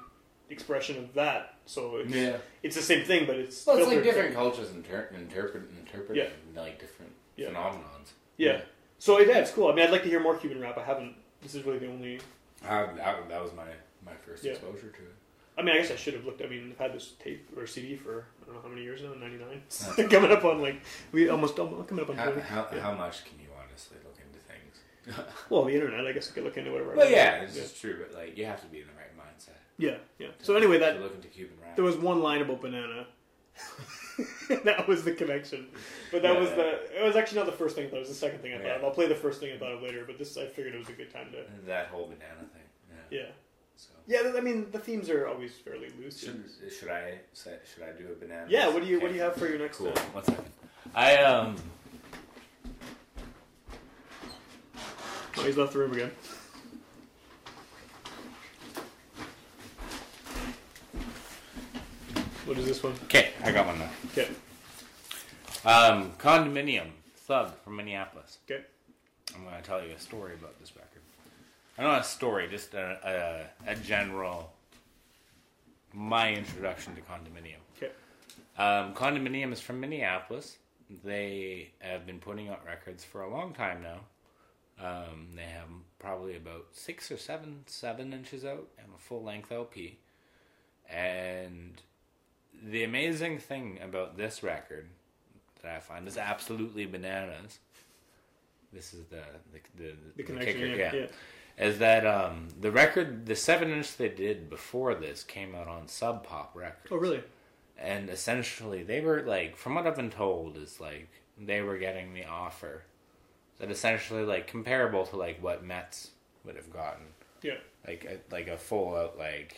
expression of that. So it's, Yeah. it's the same thing, but it's Well, it's like different cultures inter- interpret interpreting like different Yeah. phenomenons. Yeah. So yeah, it's cool. I mean, I'd like to hear more Cuban rap. I haven't. This is really the only. That, that was my my first Yeah. exposure to it. I mean, I guess I should have looked. I mean, I've had this tape or CD for I don't know how many years now. Ninety nine. coming up on like we almost coming up on How, how, yeah. how much can you honestly look into things? Well, the internet. I guess I could look into whatever. Well, yeah, it's yeah. just true, but like you have to be in the right mindset. yeah, yeah. So anyway, to that look into Cuban rap. there was one line about banana. that was the connection, but that was Yeah. the. It was actually not the first thing. I thought it was the second thing I thought. Yeah. of. I'll play the first thing I thought of later, but this I figured it was a good time to. that whole banana thing. Yeah. Yeah, So yeah. I mean, the themes are always fairly loose. should, should I say, should I do a banana? Yeah. What do you What do you have for your next? One? Cool. One second. I um. Oh, he's left the room again. What is this one? Okay, I got one now. Okay. Um, condominium thug from Minneapolis. Okay. I'm going to tell you a story about this record. I don't a story, just a, a, a general. My introduction to condominium. Okay. Um, condominium is from Minneapolis. They have been putting out records for a long time now. Um, they have probably about six or seven, seven inches out and a full length LP. And the amazing thing about this record that I find is absolutely bananas. This is the the the, The connection, kicker, yeah, yeah, yeah. Is that um, the record, the seven inch they did before this came out on Sub Pop Records Oh, really? and essentially they were like from what i've been told is like they were getting the offer that essentially like comparable to like what mets would have gotten Yeah. like a, like a full out like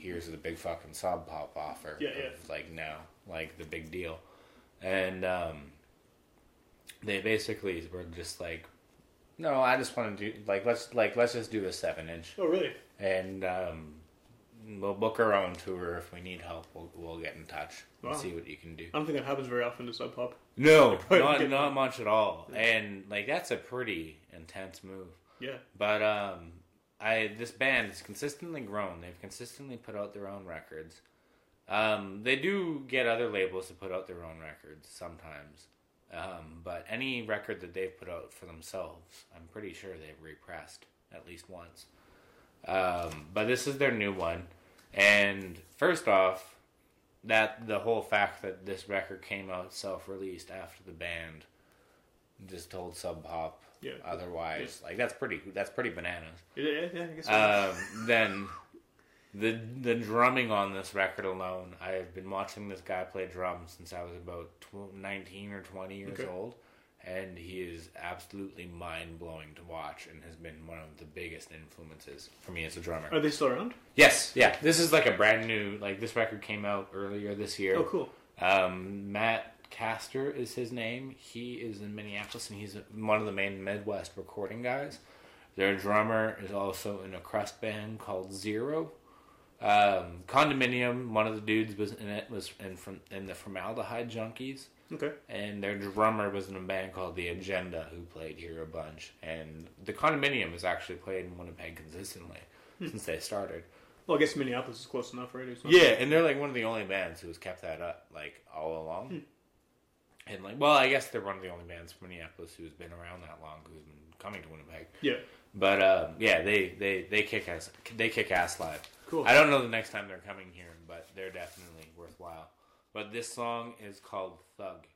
here's the big fucking sub pop offer Yeah, of, yeah. like now like the big deal and um they basically were just like no i just want to do like let's like let's just do a seven inch Oh, really? and um, we'll book our own tour if we need help. We'll, we'll get in touch and Wow. see what you can do. I don't think that happens very often to Sub Pop. No, not not much at all. And like that's a pretty intense move. Yeah. But um, I this band has consistently grown. They've consistently put out their own records. Um, they do get other labels to put out their own records sometimes. Um, but any record that they've put out for themselves, I'm pretty sure they've repressed at least once. Um, but this is their new one. And first off, that the whole fact that this record came out self-released after the band just told Sub Pop Yeah. otherwise, like that's pretty that's pretty bananas. Yeah, yeah, yeah, I guess. Um, then the the drumming on this record alone, I have been watching this guy play drums since I was about tw- 19 or 20 years Okay. old. And he is absolutely mind blowing to watch, and has been one of the biggest influences for me as a drummer. Are they still around? Yes, yeah. This is like a brand new. Like this record came out earlier this year. Oh, cool. Um, Matt Castor is his name. He is in Minneapolis, and he's one of the main Midwest recording guys. Their drummer is also in a crust band called Zero. Um, Condominium. One of the dudes was in it. Was in from in the Formaldehyde Junkies Okay. and their drummer was in a band called The Agenda, who played here a bunch. And the Condominium has actually played in Winnipeg consistently since they started. Well, I guess Minneapolis is close enough, right? Yeah, and they're like one of the only bands who has kept that up like all along. And like, well, I guess they're one of the only bands from Minneapolis who's been around that long, who's been coming to Winnipeg. Yeah. But um, yeah, they, they, they kick ass. They kick ass live. Cool. I don't know the next time they're coming here, but they're definitely worthwhile. But this song is called Thug.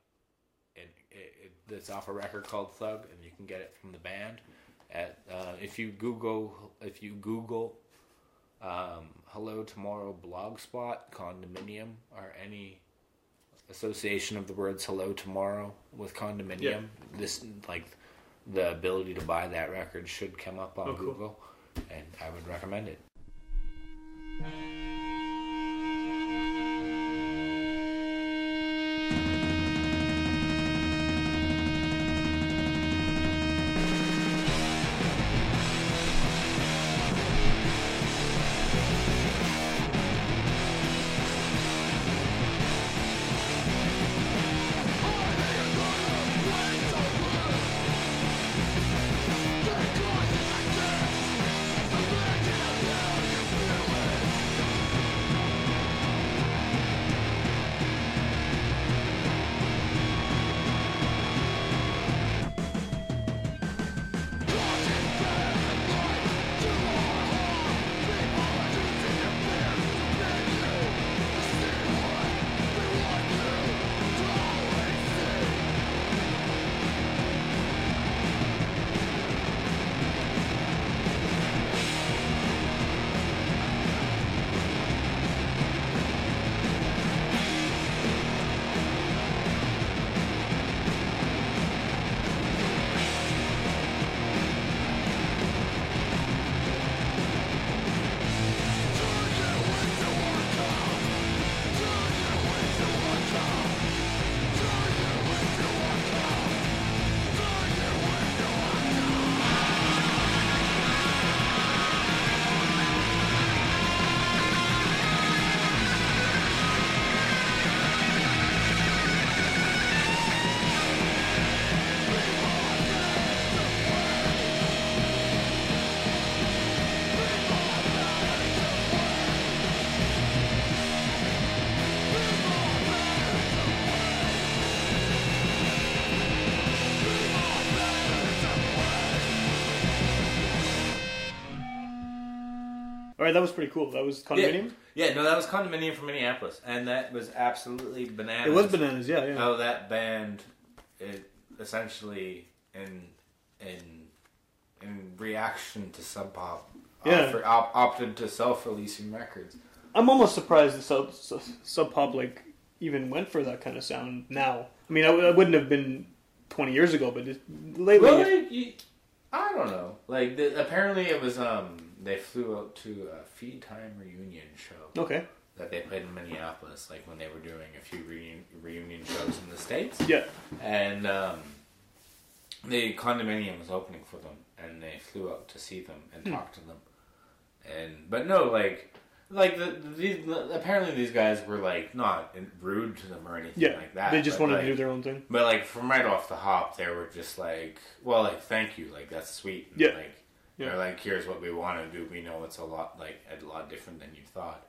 It, it, it it's off a record called Thug, and you can get it from the band. At uh, if you Google if you Google um, Hello Tomorrow Blogspot Condominium or any association of the words Hello Tomorrow with condominium, this like the ability to buy that record should come up on Oh, cool. Google, and I would recommend it. All right, that was pretty cool. That was condominium. Yeah, no, that was Condominium from Minneapolis, and that was absolutely bananas. It was bananas, yeah, yeah. How that band, it essentially in in in reaction to Sub Pop, Yeah. offer, op, opted to self-releasing records. I'm almost surprised that Sub, Sub, Pop like even went for that kind of sound now. I mean, I wouldn't have been 20 years ago, but lately, Well, you, I don't know. Like the, apparently, it was um they flew out to a Feedtime reunion show. okay, that they played in Minneapolis, like when they were doing a few reunion, reunion shows in the states. yeah, And um, the condominium was opening for them, and they flew out to see them and talk to them. And but no, like like the, these apparently these guys were like not rude to them or anything yeah. like that. they just wanted like, to do their own thing. But like from right off the hop, they were just like, well, like thank you, like that's sweet. And, Yeah. Like Yeah. they're like, here's what we want to do. We know it's a lot like a lot different than you thought.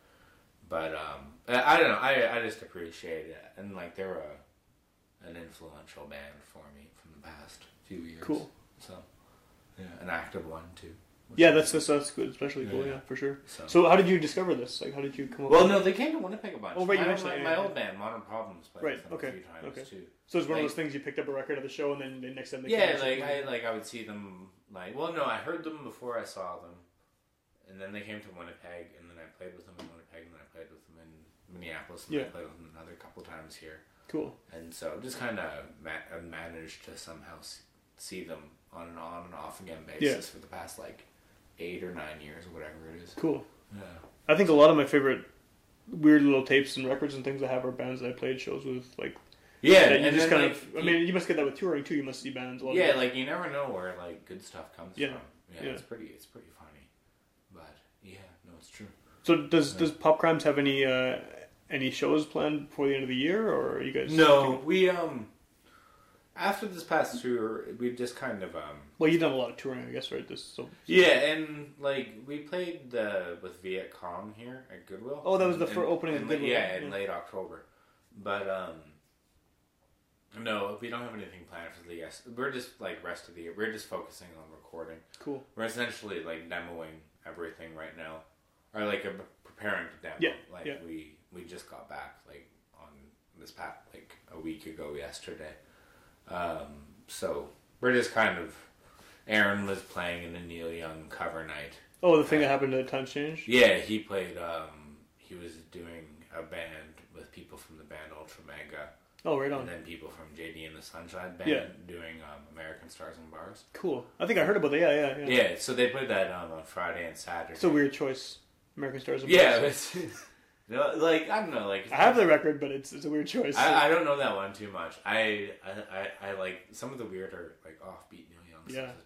But um, I, I don't know. I I just appreciate it, and like they're a an influential band for me from the past few years. Cool. So yeah, an active one too. Yeah, that's that's, that's good, especially cool. Yeah. Yeah, for sure. So- So, how did you discover this? Like, how did you come up? Well, no, they came to Winnipeg a bunch. Oh, right, you my, mentioned my, my yeah, old band, Modern Problems, played Right, them okay, a few times okay. too. So it's one of those things you picked up a record at the show, and then the next time they Yeah, came, like I like I would see them like well no I heard them before I saw them, and then they came to Winnipeg and then I played with them in Winnipeg and then I played with them in Minneapolis and Yeah. I played with them another couple times here cool. and so just kind of ma- managed to somehow see them on and on and off again basis Yeah. for the past like eight or nine years or whatever it is. Cool. Yeah. I think a lot of my favorite weird little tapes and records and things I have are bands that I played shows with. Like, Yeah, you and just kind like, of. I mean, you must get that with touring too. You must see bands. A lot yeah, like you never know where like good stuff comes Yeah. from. Yeah, Yeah. it's pretty it's pretty funny, but yeah, no, it's true. So does does Pop Crimes have any uh, any shows planned before the end of the year, or are you guys? No, we um after this past tour, we just kind of um Well, you've done a lot of touring, I guess, right? This so. yeah, and like we played the with Viet Cong here at Goodwill. Oh, that was the In- fir- opening Goodwill, Yeah, in yeah. late October, but um. No, we don't have anything planned for the yes. We're just like rest of the year. We're just focusing on recording. Cool. We're essentially like demoing everything right now, or like uh, preparing to demo. Yeah, Like yeah. we we just got back like on this past like a week ago yesterday. Um, so we're just kind of. Aaron was playing in a Neil Young cover night. Oh, the thing that happened at Times Change. Yeah, he played. Um, he was doing a band with people from the band Ultra Mega, Oh, right on. and then people from JD and the Sunshine Band Yeah. doing um, American Stars and Bars. Cool. I think I heard about that. Yeah, yeah, yeah. Yeah, so they played that um, on Friday and Saturday. It's a weird choice. American Stars. and Yeah, Bars. it's, no, like I don't know, like I have the record, but it's it's a weird choice. I, I don't know that one too much. I, I I I like some of the weirder like offbeat Neil Young Yeah. stuff is pretty cool.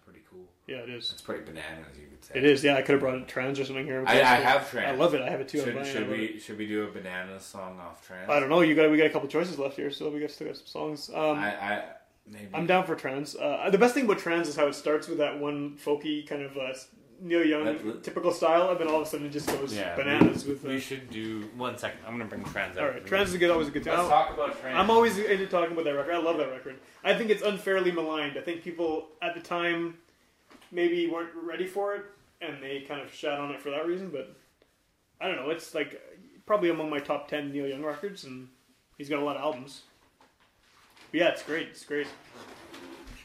Yeah, it is. It's pretty bananas, you could say. It is. Yeah, I could have brought trans or something here. I, I have trans. I love it. I have it too. Should, should we it. should we do a bananas song off trans? I don't know. You got we got a couple choices left here, so we got still got some songs. Um, I, I maybe I'm down for trans. Uh, the best thing about trans is how it starts with that one folky kind of uh, Neil Young typical style, and then all of a sudden it just goes Yeah, bananas we, with. Uh, we should do one second. I'm gonna bring trans out. all right, trans is good. Always a good. Time. Let's talk about trans. I'm always into talking about that record. I love that record. I think it's unfairly maligned. I think people at the time maybe weren't ready for it, and they kind of shat on it for that reason. But I don't know. It's like probably among my top ten Neil Young records, and he's got a lot of albums. But yeah, it's great. It's great.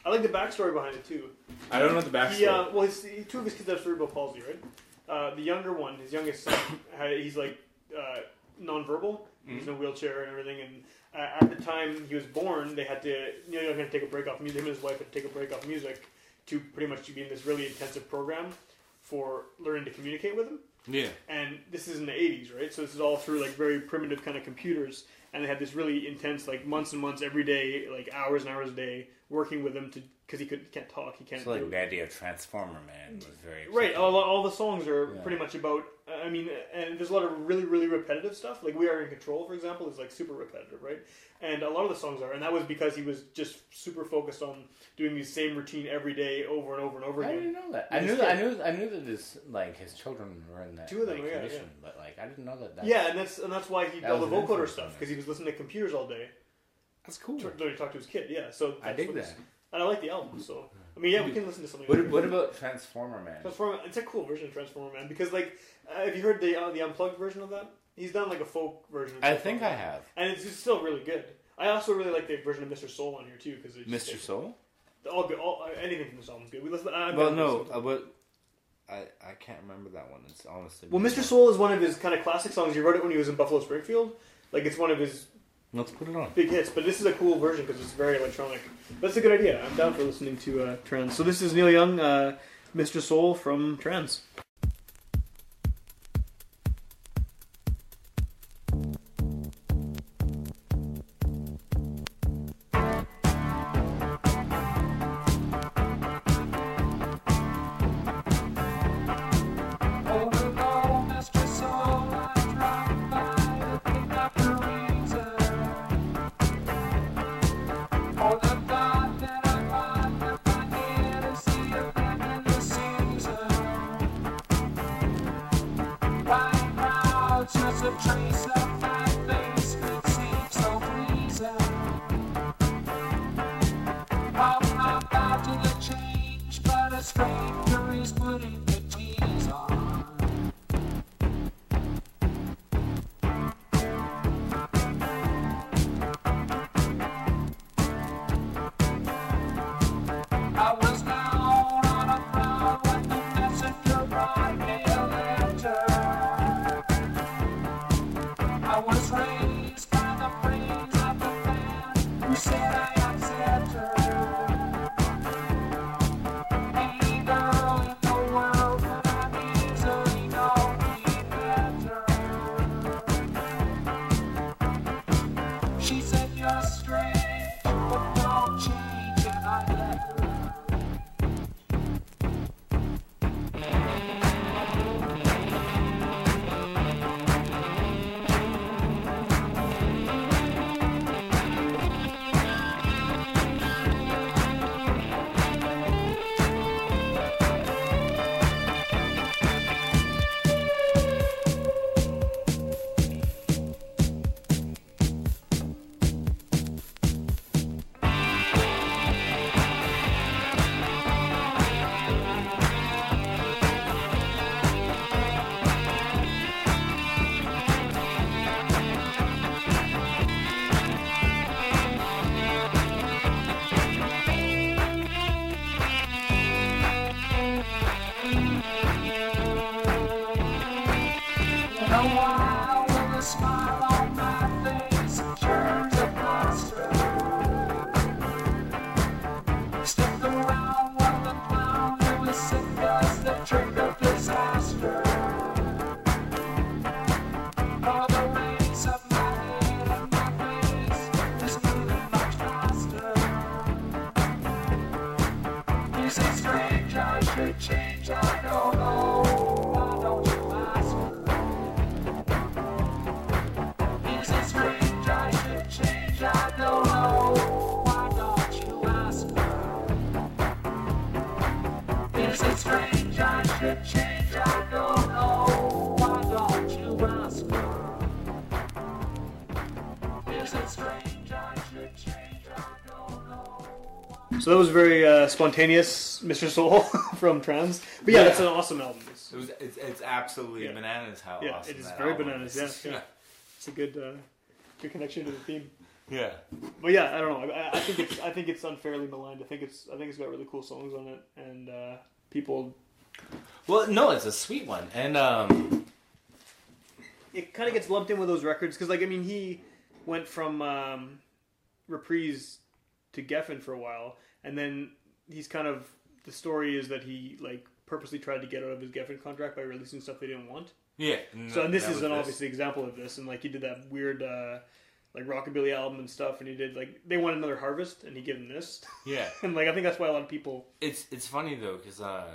I like the backstory behind it too. I don't know the backstory. He, uh, well, his, he- two of his kids have cerebral palsy, right? Uh, the younger one, his youngest son, he's like uh, nonverbal. He's in a wheelchair and everything. And uh, at the time he was born, they had to Neil Young had to take a break off music. Him and his wife had to take a break off music to pretty much be in this really intensive program for learning to communicate with him. yeah. And this is in the 80s, right? So this is all through like very primitive kind of computers. And they had this really intense, like months and months every day, like hours and hours a day, working with him to because he could he can't talk, he can't. So like the idea of Transformer Man was very Right, all, all the songs are Yeah. pretty much about. I mean, and there's a lot of really, really repetitive stuff. Like "We Are in Control," for example, is like super repetitive, right? And a lot of the songs are, and that was because he was just super focused on doing the same routine every day, over and over and over again. I didn't know that. I knew that. I knew. I knew that his like his children were in that Two of them, like, yeah, condition, yeah. but like I didn't know that. that Yeah, and that's and that's why he did all the vocoder stuff because he was listening to computers all day. that's cool. To, talk to his kid, yeah. So I that's dig that. and I like the album. So hmm. I mean, yeah, we can listen to something. What, like what about Transformer Man? Transformer? It's a cool version of Transformer Man because, like, uh, have you heard the uh, the unplugged version of that? He's done like a folk version. Of I think I have. and it's, it's still really good. I also really like the version of Mr. Soul on here too because Mr. Soul. All good. All anything from this album's good. We listen. I'm Well, no, uh, but I I can't remember that one. It's honestly. Well, Mr. Soul is one of his kind of classic songs. He wrote it when he was in Buffalo Springfield. Like it's one of his Let's put it on. big hits. But this is a cool version because it's very electronic. That's a good idea. I'm down for listening to uh, Trans. So this is Neil Young, uh, Mr. Soul from Trans. So that was very uh, spontaneous, Mr. Soul from Trans. But yeah, Yeah. that's an awesome album. It's, It was. It's, it's absolutely Yeah. bananas how yeah, awesome it is very bananas. is. Yeah, yeah. It's a good, uh, good connection to the theme. yeah. But yeah, I don't know. I, I think it's I think it's unfairly maligned. I think it's I think it's got really cool songs on it, and uh, people. Well, no, it's a sweet one, and um, It kind of gets lumped in with those records because, like, I mean, he went from um, Reprise to Geffen for a while, and then he's kind of the story is that he like purposely tried to get out of his Geffen contract by releasing stuff they didn't want. yeah. So and this is an obvious example of this, and like he did that weird uh, like rockabilly album and stuff, and he did like they want another Harvest, and he gave them this, Yeah. and like I think that's why a lot of people It's it's funny though because uh,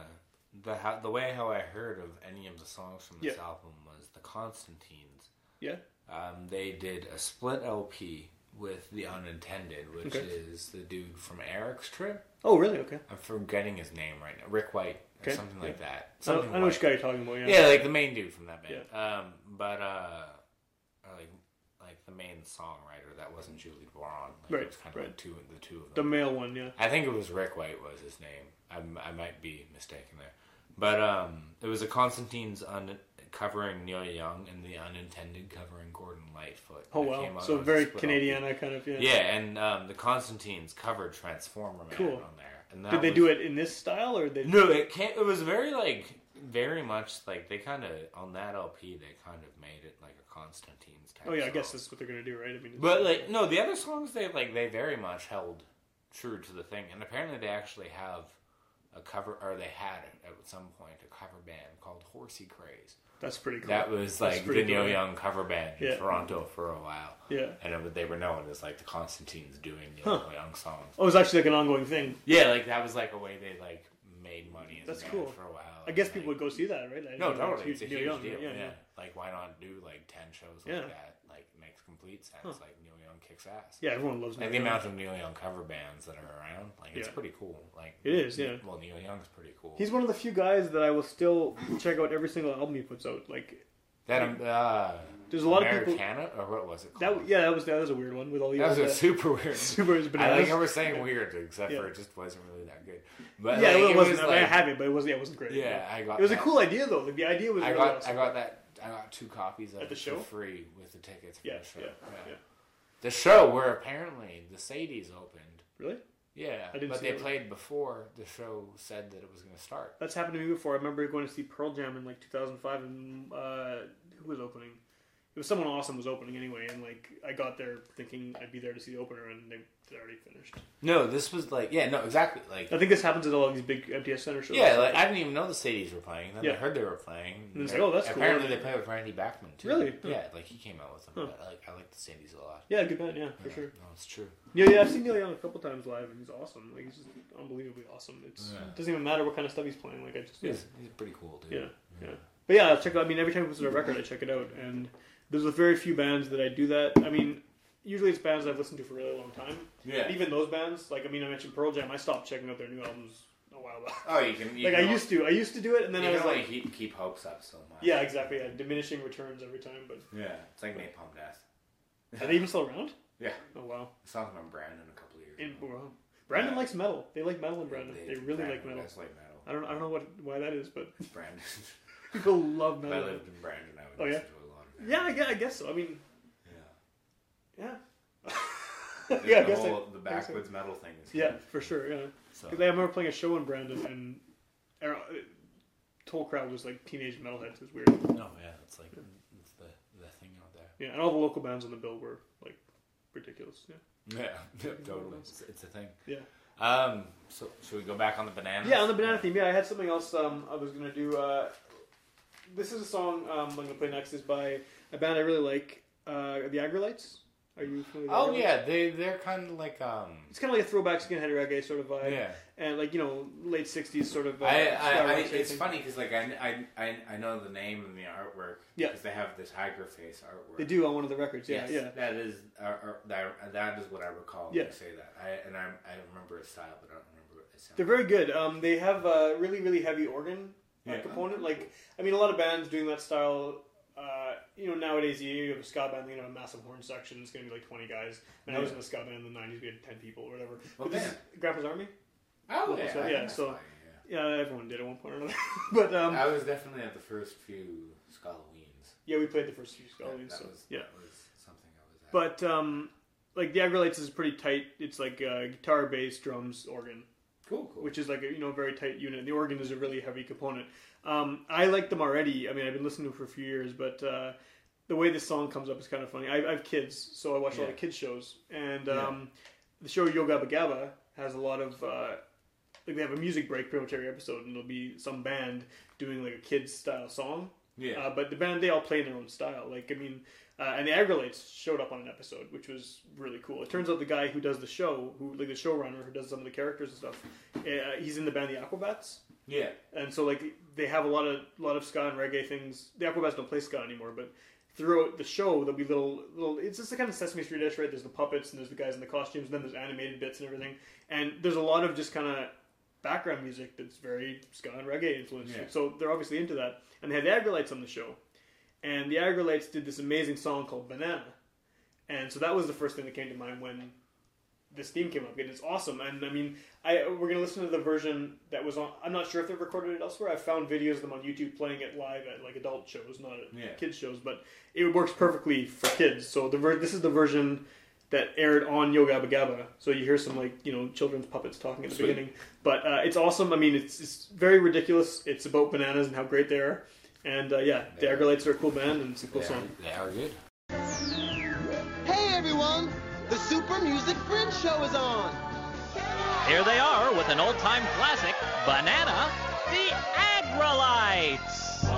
the how, the way how I heard of any of the songs from this Yeah. album was the Constantines. yeah Um, they did a split LP with the Unintended, which Okay. is the dude from Eric's Trip. oh really okay I'm forgetting his name right now. Rick White or Okay, something like that. Something I know which guy you're talking about yeah Yeah, like the main dude from that band. Um, but uh, like like the main songwriter that wasn't Julie Doiron. Like, Right, It was kind of right. like two the two of them. the male one yeah I think it was Rick White was his name. I, I might be mistaken there, but um, it was a Constantine's un, covering Neil Young and the unintended covering Gordon Lightfoot. Oh wow, so very Split Canadian LP. kind of yeah. Yeah, and um, the Constantines covered Transformer Man Cool. on there. And Did they was- do it in this style or they? No, it can't. It was very like very much like they kind of on that LP they kind of made it like a Constantine's type. Oh yeah, I guess that's what they're gonna do, right? I mean, But like no, the other songs they like they very much held true to the thing, and apparently they actually have a cover or they had at some point a cover band called Horsey Craze. That's pretty cool. That was like the Neil cool. Young cover band in Yeah. Toronto for a while. Yeah. and it, they were known as like the Constantines doing Neil Huh. Young songs. Oh, it was actually like an ongoing thing. Yeah, like that was like a way they like made money as That's cool. for a while. I guess people would go see that, right? Like, no, totally. It's a Neil huge Young, deal. Yeah, Yeah, yeah. Like, why not do like ten shows Yeah. like that? Like, makes complete sense. Huh. Like, Neil kicks ass. Yeah, everyone loves Like Neil the Young. amount of Neil Young cover bands that are around, like it's Yeah. pretty cool. Like It is, yeah. Well, Neil Young's pretty cool. He's one of the few guys that I will still check out every single album he puts out. Like that. Um, uh, There's a lot of people- Americana, or what was it? Called? that. Yeah, that was that was a weird one with all the. That was a super weird. super I bananas. like how we're saying weird, except Yeah. for it just wasn't really that good. But yeah, like, it, it wasn't. was I, mean, I have it, but it wasn't. Yeah, it wasn't great. Yeah, I got It was that. a cool idea though. Like the idea was. I really got awesome. I got that I got two copies of At the it show? for free with the tickets for Yeah, the show. yeah, yeah. The show where apparently the Sadies opened. Really? Yeah, I didn't but they played before the show said that it was going to start. That's happened to me before. I remember going to see Pearl Jam in like 2005, and uh, who was opening? It was someone awesome was opening anyway, and like I got there thinking I'd be there to see the opener, and they already finished. No, this was like yeah, no, exactly like I think this happens at all these big MTS Center shows. yeah, like I didn't even know the Sadies were playing. Then I Yeah. heard they were playing. And it's like, oh, that's cool. apparently they play with Randy Bachman too. Really? Huh. Yeah, like he came out with them. Huh. I like I like the Sadies a lot. yeah, good band, yeah, for Yeah, sure. No, it's true. Yeah, yeah, I've seen Neil Young a couple times live, and he's awesome. Like he's just unbelievably awesome. It's Yeah. it doesn't even matter what kind of stuff he's playing. Like I just yeah, He's, he's pretty cool dude. yeah, yeah. But yeah, I'll check. I mean, every time he puts out a record, I check it out, and there's a very few bands that I do that. I mean, usually it's bands I've listened to for a really long time. Yeah. Even those bands, like I mean, I mentioned Pearl Jam. I stopped checking out their new albums a while back. Oh, you can. You like can I used to. I used to do it, and then you I was like, keep, keep hopes up so much. yeah, exactly. Yeah, diminishing returns every time. But Yeah, it's like Napalm Death. are they even still around? Yeah, Oh wow. I saw them on Brandon a couple of years. In, ago. well, Brandon Yeah. likes metal. They like metal in Brandon. They, really Brandon like metal. does like metal. I don't. I don't know what why that is, but Brandon. people love if I metal. lived in Brandon, I would Oh, yeah? listen to a lot of it. Yeah, I guess so. I mean, Yeah. yeah. The, yeah, I the guess whole, I- the backwoods metal thing is Yeah, for sure. Yeah. So- I remember playing a show in Brandon, and er, the whole crowd was like teenage metalheads. It was weird. No, yeah, it's like it's the the thing out there. Yeah, and all the local bands on the bill were like ridiculous. Yeah. Yeah, yeah totally. It's, it's a thing. Yeah. Um, so should we go back on the banana? Yeah, on the banana theme. Yeah, I had something else. Um, I was gonna do. Uh, this is a song um, I'm gonna play next. Is by a band I really like, uh, the Aggrolites. Are you familiar? Oh yeah, they they're kind of like um. It's kind of like a throwback skinhead reggae sort of vibe. Yeah. And like you know, late '60s sort of. Uh, I, I, I it's thing. funny because like I, I, I, I know the name and the artwork. Yeah. Because they have this Hiker face artwork. They do on one of the records. Yeah, Yes, yeah. That is uh, uh, that, that is what I recall when Yeah. you say that. I and I, I remember its style, but I don't remember what it. They're very good. Um, they have a really, really heavy organ uh, Yeah. component. Like, I mean, a lot of bands doing that style. Uh, you know, nowadays you have a ska band, you know, a massive horn section. It's going to be like twenty guys. And I was in a ska band in the '90s. We had ten people or whatever. What But this band? is Grandpa's Army. Oh Yeah, yeah, so- yeah, so- that's yeah. Yeah, everyone did at one point or another. but um, I was definitely at the first few Skalloweens. yeah, we played the first few ska Yeah, that so yeah. was something I was at. But um, like the Aggrolites is pretty tight. It's like uh, guitar, bass, drums, organ. cool, cool. which is like a you know very tight unit. The organ is a really heavy component. Um, I like them already. I mean, I've been listening to them for a few years, but uh, the way this song comes up is kind of funny. I, I have kids, so I watch a lot of kids shows, and Yeah. um, the show Yo Gabba Gabba has a lot of. Uh, like they have a music break pretty much every episode, and there'll be some band doing like a kids style song. Yeah. Uh, but the band they all play in their own style. Like I mean, uh, and the Aggrolites showed up on an episode, which was really cool. It turns out the guy who does the show, who like the showrunner who does some of the characters and stuff, uh, he's in the band the Aquabats. Yeah, And so like they have a lot of lot of ska and reggae things. The Aquabats don't play ska anymore, but throughout the show there'll be little little. It's just the kind of Sesame Street ish, right? There's the puppets and there's the guys in the costumes, and then there's animated bits and everything. And there's a lot of just kind of background music that's very ska and reggae influenced. Yeah. So they're obviously into that. And they had the Aggrolites on the show, and the Aggrolites did this amazing song called Banana. And so that was the first thing that came to mind when this theme came up, and it's awesome. And I mean, I we're gonna listen to the version that was on. I'm not sure if they've recorded it elsewhere. I found videos of them on YouTube playing it live at like adult shows, not at Yeah. kids shows, but it works perfectly for kids. So the ver- this is the version that aired on Yo Gabba Gabba. So you hear some like you know children's puppets talking at the Sweet. beginning, but uh, it's awesome. I mean, it's it's very ridiculous. It's about bananas and how great they are. And uh, yeah, the Aggrolites are a cool band and it's a cool They are, song. they are good. Music Fringe Show is on. Here they are with an old time classic, Banana, the Aggrolites.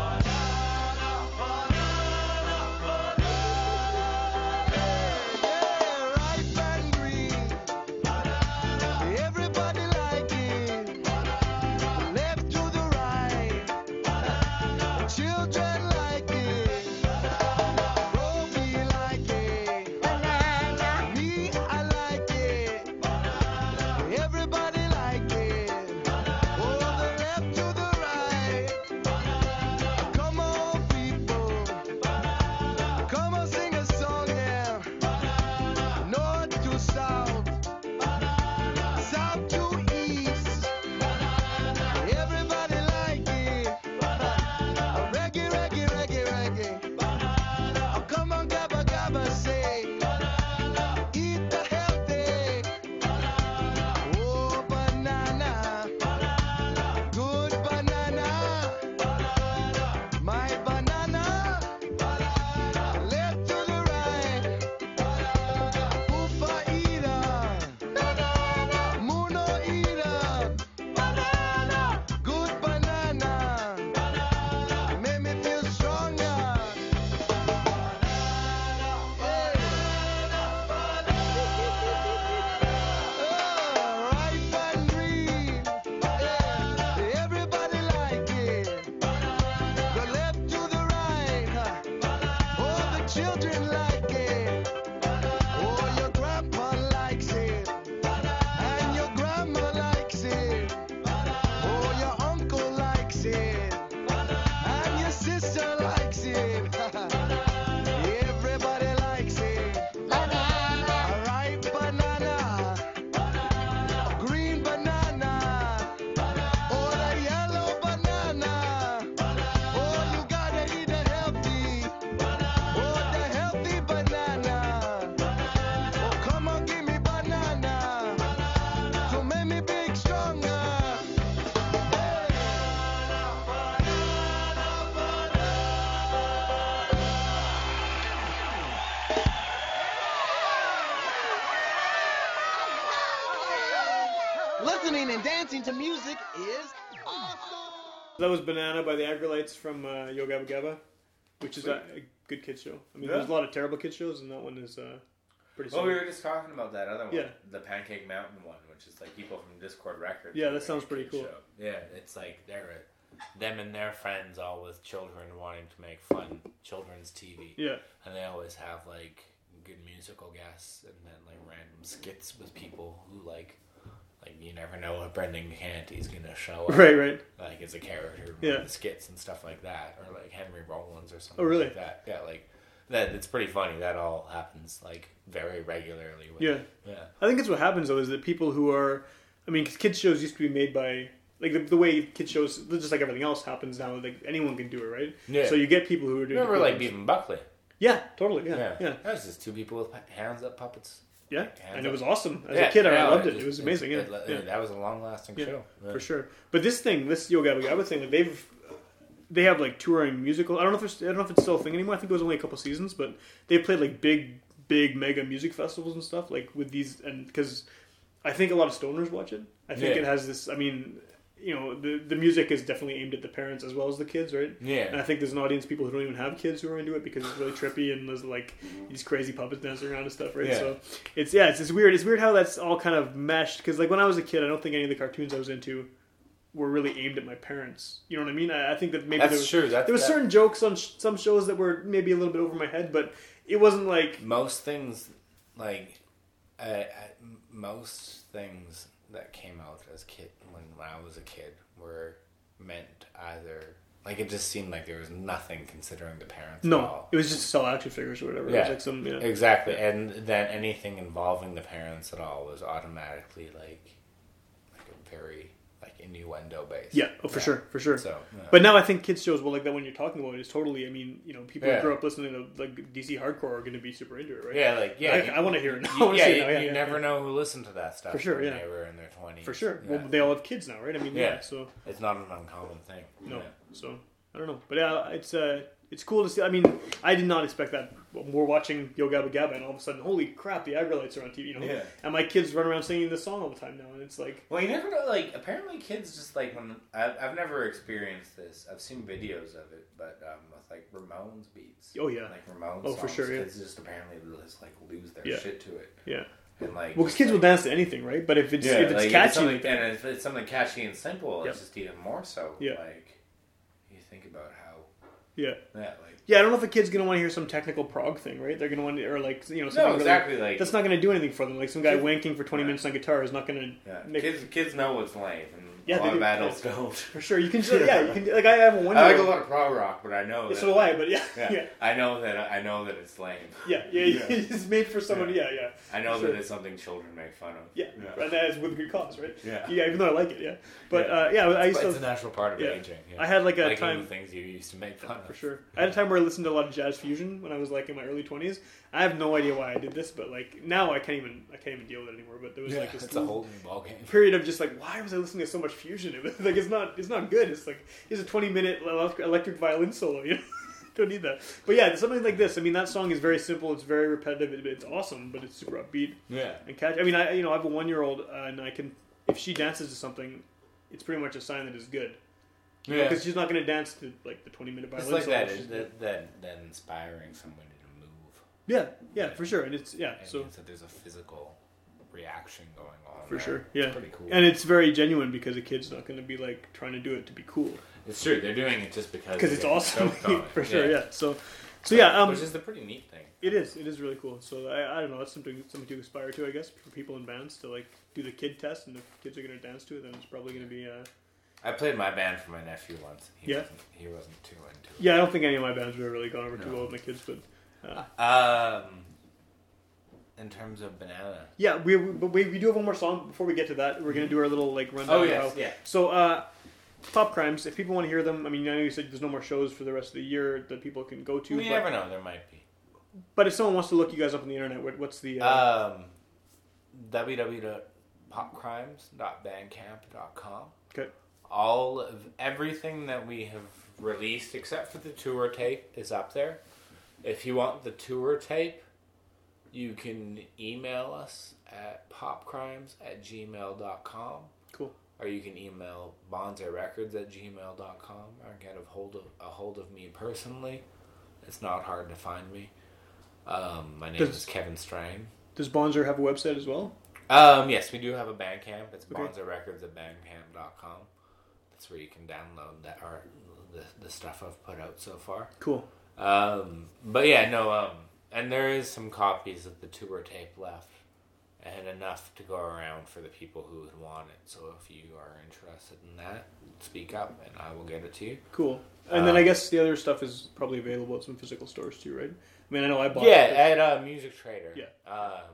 That was Banana by the Aggrolites from uh, Yo Gabba Gabba, which is a, a good kids show. I mean, Yeah. there's a lot of terrible kids shows, and that one is uh, pretty. Well, we solid. were just talking about that other one, Yeah. the Pancake Mountain one, which is like people from Dischord Records. Yeah, that doing sounds a pretty kid cool. show. Yeah, it's like they're them and their friends all with children wanting to make fun children's TV. Yeah. and they always have like good musical guests and then like random skits with people who like. Like you never know what Brendan Canty's gonna show up. Right, right. Like as a character, Yeah. skits and stuff like that, or like Henry Rollins or something. Oh, really? Like that. Yeah, like that. It's pretty funny. That all happens like very regularly. With, Yeah. yeah. I think that's what happens though is that people who are, I mean, 'cause kids shows used to be made by like the, the way kids shows, just like everything else happens now. Like anyone can do it, right? Yeah. So you get people who are doing. Remember like. Beavis Buckley? Yeah, totally. Yeah, Yeah, yeah, That was just two people with hands up puppets. Yeah. Hands And it was awesome. As Yeah, a kid, I loved it it. It was amazing. Yeah, it- it- yeah. that was a long lasting Yeah, show for sure. But this thing, this Yo Gabba Gabba thing, like they've they have like touring musical. I don't know if it's, I don't know if it's still a thing anymore. I think it was only a couple seasons, but they played like big, big mega music festivals and stuff like with these and because I think a lot of stoners watch it. I think Yeah. it has this. I mean. You know the the music is definitely aimed at the parents as well as the kids, right? Yeah. And I think there's an audience of people who don't even have kids who are into it because it's really trippy and there's like these crazy puppets dancing around and stuff, right? Yeah. So it's yeah, it's, it's weird. It's weird how that's all kind of meshed because like when I was a kid, I don't think any of the cartoons I was into were really aimed at my parents. You know what I mean? I, I think that maybe That's there was, true. That's- there was that- certain jokes on sh- some shows that were maybe a little bit over my head, but it wasn't like most things like uh, uh, most things that came out as kid when, when I was a kid were meant either Like it just seemed like there was nothing considering the parents. at No, all. it was just sell action figures or whatever. It Yeah, was like some, yeah. exactly. And then anything involving the parents at all was automatically like, like a very like innuendo based. Yeah, oh, for sure, for sure. So, yeah. But now I think kids shows, well, like that when you're talking about it is totally. I mean, you know, people Yeah. who grew up listening to like DC hardcore are going to be super into it, right? Yeah, like yeah, I, I want to hear it now. You, yeah, it you, now, yeah, you yeah, never yeah. know who listened to that stuff For sure, when yeah. they were in their twenties. for sure. Yeah. Well, they all have kids now, right? I mean, yeah. Yeah. so it's not an uncommon thing. no, Yeah. so I don't know, but yeah, it's uh, it's cool to see. I mean, I did not expect that. We're watching Yo Gabba Gabba, and all of a sudden, holy crap, the Aggrolites are on TV. You know, Yeah. and my kids run around singing this song all the time now, and it's like, Well, you never know. Like, apparently, kids just like when I've, I've never experienced this. I've seen videos of it, but um, with like Ramones beats. Oh, yeah. like Ramones. Oh, for songs, sure, yeah. Kids just apparently just like lose their Yeah. shit to it, yeah. and like Well, kids will dance to anything, right? But if it's Yeah, if it's like, catchy, like that, and if it's something catchy and simple, Yeah. it's just even more so. Yeah. like you think about how yeah. That like Yeah, I don't know if a kid's gonna want to hear some technical prog thing, right? They're gonna want to, or like you know, something no, really- exactly. Like that's not gonna do anything for them. Like some guy Kids- wanking for twenty Yeah. minutes on guitar is not gonna yeah. make kids kids know what's lame, and Yeah, a they lot of do. adults Yeah. don't. for sure. You can, just, yeah, you can. Like I have a one. I like a lot of prog rock, but I know Yeah, that, so do I, but yeah, yeah, yeah, I know that I know that it's lame. yeah, yeah. Yeah. It's made for someone. Yeah, yeah, I know Sure. that it's something children make fun of. yeah. And that is with good cause, right? Yeah. yeah. Even though I like it, yeah. But Yeah. uh, yeah, I used But to. it's a natural part of yeah. aging. yeah. I had like a Liking time the things you used to make fun of. for sure. I had a time where I listened to a lot of jazz fusion when I was like in my early twenties. I have no idea why I did this, but like now I can't even I can't even deal with it anymore. But there was Yeah, like this it's a whole new ballgame. period of just like why was I listening to so much fusion? It was like it's not it's not good. It's like it's a twenty minute electric violin solo. You know, don't need that. But yeah, something like this. I mean, that song is very simple. It's very repetitive. It's awesome, but it's super upbeat Yeah. and catch. I mean, I you know I have a one year old uh, and I can if she dances to something, it's pretty much a sign that it's good. Yeah. Because she's not going to dance to like the twenty minute violin It's like solo. that, that, that, that inspiring somebody to. Yeah, yeah, for sure. And it's yeah, It so means that there's a physical reaction going on. for there. sure, It's yeah. pretty cool. And it's very genuine because a kid's not going to be like trying to do it to be cool it's true. They're doing it just because because it's awesome it. for sure. Yeah. So, so yeah, um, which is the pretty neat thing. it is. It is really cool. So I, I don't know. That's something something to aspire to, I guess, for people in bands to like do the kid test, and if kids are going to dance to it, then it's probably going to be. Uh, I played my band for my nephew once. He Yeah. wasn't, he wasn't too into it. yeah, I don't think any of my bands have really gone over too well with my kids, but Um, in terms of banana. yeah, we we, but we, we do have one more song before we get to that. We're going to do our little like rundown. Oh yes, how- yeah. So, uh, Pop Crimes, if people want to hear them, I mean, I know you said there's no more shows for the rest of the year that people can go to. You but, never know. There might be. but if someone wants to look you guys up on the internet, what, what's the. Uh, Um, www.popcrimes.bandcamp.com. okay. All of everything that we have released, except for the tour tape, is up there. If you want the tour tape, you can email us at popcrimes at gmail.com Cool. or you can email bonzerrecords at gmail.com or get a hold of a hold of me personally. It's not hard to find me. Um, my name Does- is Kevin Strang. Does Bonzer have a website as well? Um, yes, we do have a Bandcamp. It's Okay. bonzerrecords at bandcamp.com. That's where you can download that or the, the stuff I've put out so far. Cool. Um, but yeah, no, um, and there is some copies of the tour tape left, and enough to go around for the people who would want it. So if you are interested in that, speak up, and I will get it to you. Cool. And then I Um, guess the other stuff is probably available at some physical stores too, right? I mean, I know I bought. Yeah, it, at uh, Music Trader. Yeah. Um,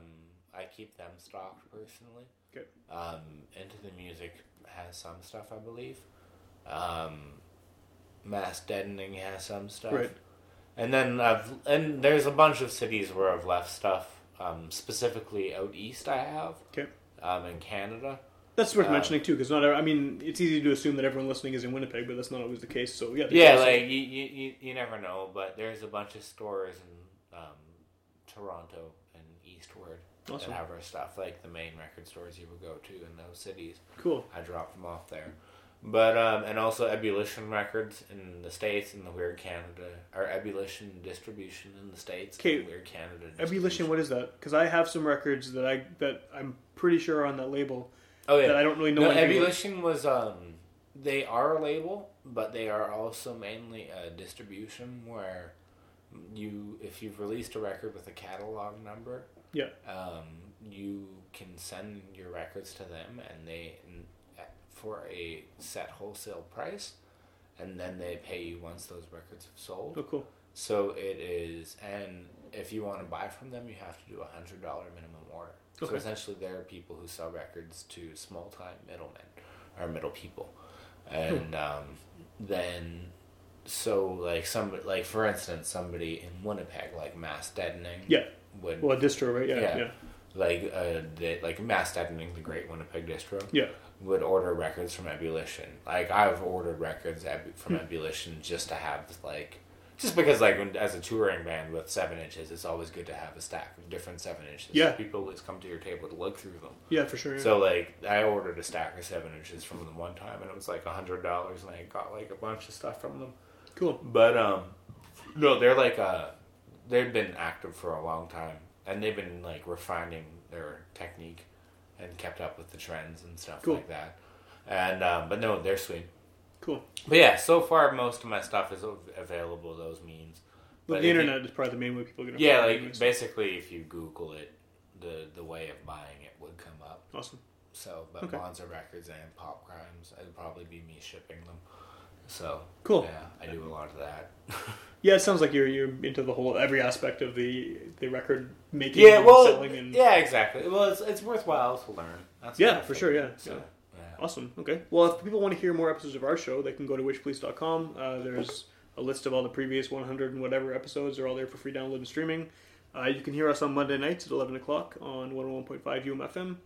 I keep them stocked personally. Okay. Um, Into the Music has some stuff, I believe. Um, Mass Deadening has some stuff. Right. And then I've and there's a bunch of cities where I've left stuff. Um, specifically out east, I have. Okay. Um, in Canada. That's worth Uh, mentioning too, because not. I mean, it's easy to assume that everyone listening is in Winnipeg, but that's not always the case. So yeah. Yeah, like you, you, you, you never know, but there's a bunch of stores in um, Toronto and eastward Awesome. that have our stuff, like the main record stores you would go to in those cities. Cool. I drop them off there. But um, and also Ebullition Records in the states and the Weird Canada or Ebullition Distribution in the states. Okay, Weird Canada. Ebullition, what is that? Because I have some records that I that I'm pretty sure are on that label. Oh yeah, that I don't really know No. Ebullition was um, they are a label, but they are also mainly a distribution where you, if you've released a record with a catalog number, Yeah. um, you can send your records to them, and they for a set wholesale price, and then they pay you once those records have sold. Oh, cool. So it is, and if you want to buy from them, you have to do a hundred dollar minimum order. So essentially, there are people who sell records to small time middlemen or middle people, and um, then so like some like for instance, somebody in Winnipeg like Mass Deadening, Yeah. would Well, a distro, right? Yeah, yeah, yeah. like uh, they, like Mass Deadening, the Great Winnipeg Distro, yeah. Would order records from Ebullition. Like I've ordered records from Hmm. Ebullition just to have like, just because like when, as a touring band with seven inches, it's always good to have a stack of different seven inches. Yeah. people always come to your table to look through them. Yeah, for sure. Yeah. So like I ordered a stack of seven inches from them one time, and it was like a hundred dollars, and I got like a bunch of stuff from them. cool. But um, no, they're like uh, they've been active for a long time, and they've been like refining their technique and kept up with the trends and stuff Cool. like that. And um, but no, they're sweet. Cool. But yeah, so far most of my stuff is available those means. Well, But the if you- internet is probably the main way people get. yeah, like anyways. basically, if you Google it, the the way of buying it would come up. Awesome. So, but Okay. Bonzer Records and Pop Crimes, it'd probably be me shipping them. So Cool. Yeah, I do a lot of that. Yeah, it sounds like you're you're into the whole every aspect of the the record making. Yeah, and well, selling and yeah, exactly. Well, it's, it's worthwhile to learn. That's Yeah, for sure, yeah, So, yeah. yeah. Awesome. Okay. Well, if people want to hear more episodes of our show, they can go to witchpolice.com. Uh, there's a list of all the previous 100 and whatever episodes are all there for free download and streaming. Uh, you can hear us on Monday nights at 11 o'clock on 101.5 UMFM.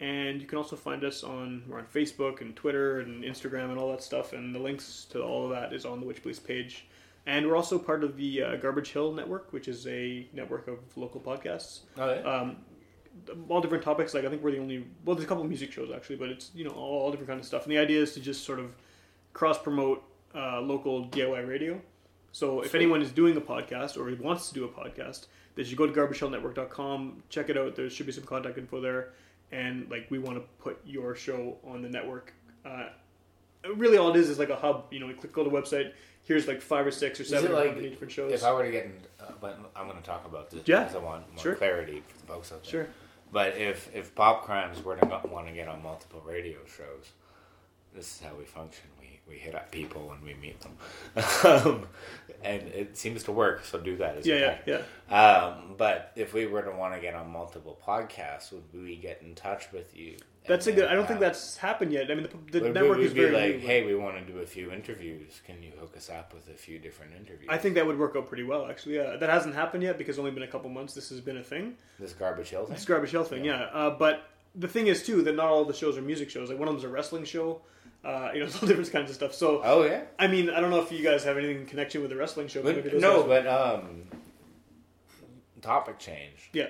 And you can also find us on we're on Facebook and Twitter and Instagram and all that stuff. And the links to all of that is on the Witch Police page. And we're also part of the uh, Garbage Hill Network, which is a network of local podcasts Oh, um, all different topics. Like I think we're the only well, there's a couple of music shows actually, but it's you know all, all different kind of stuff. And the idea is to just sort of cross promote uh, local DIY radio. So if anyone is doing a podcast or wants to do a podcast, they should go to garbagehillnetwork.com, check it out. There should be some contact info there, and like we want to put your show on the network. Uh, really, all it is is like a hub. You know, you click go to the website. Here's like five or six or seven like different shows. if I were to get in, uh, but I'm going to talk about this Yeah, because I want more sure. clarity for the folks out there. Sure. But if if Pop Crimes were to want to get on multiple radio shows, this is how we function. We hit up people when we meet them, um, and it seems to work. So do that as Yeah, well. yeah, Um, but if we were to want to get on multiple podcasts, would we get in touch with you? that's a good. I don't think uh, that's happened yet. I mean, the, the would- network would is very like, new. hey, we want to do a few interviews. Can you hook us up with a few different interviews? I think that would work out pretty well, actually. Yeah, that hasn't happened yet because only been a couple months. This has been a thing. this garbage hill thing. This garbage hill thing, yeah. Uh, but the thing is too that not all the shows are music shows. Like one of them's a wrestling show. Uh, you know, all different kinds of stuff. So, Oh yeah. I mean, I don't know if you guys have anything in connection with the wrestling show. But, no, but um, topic change. yeah,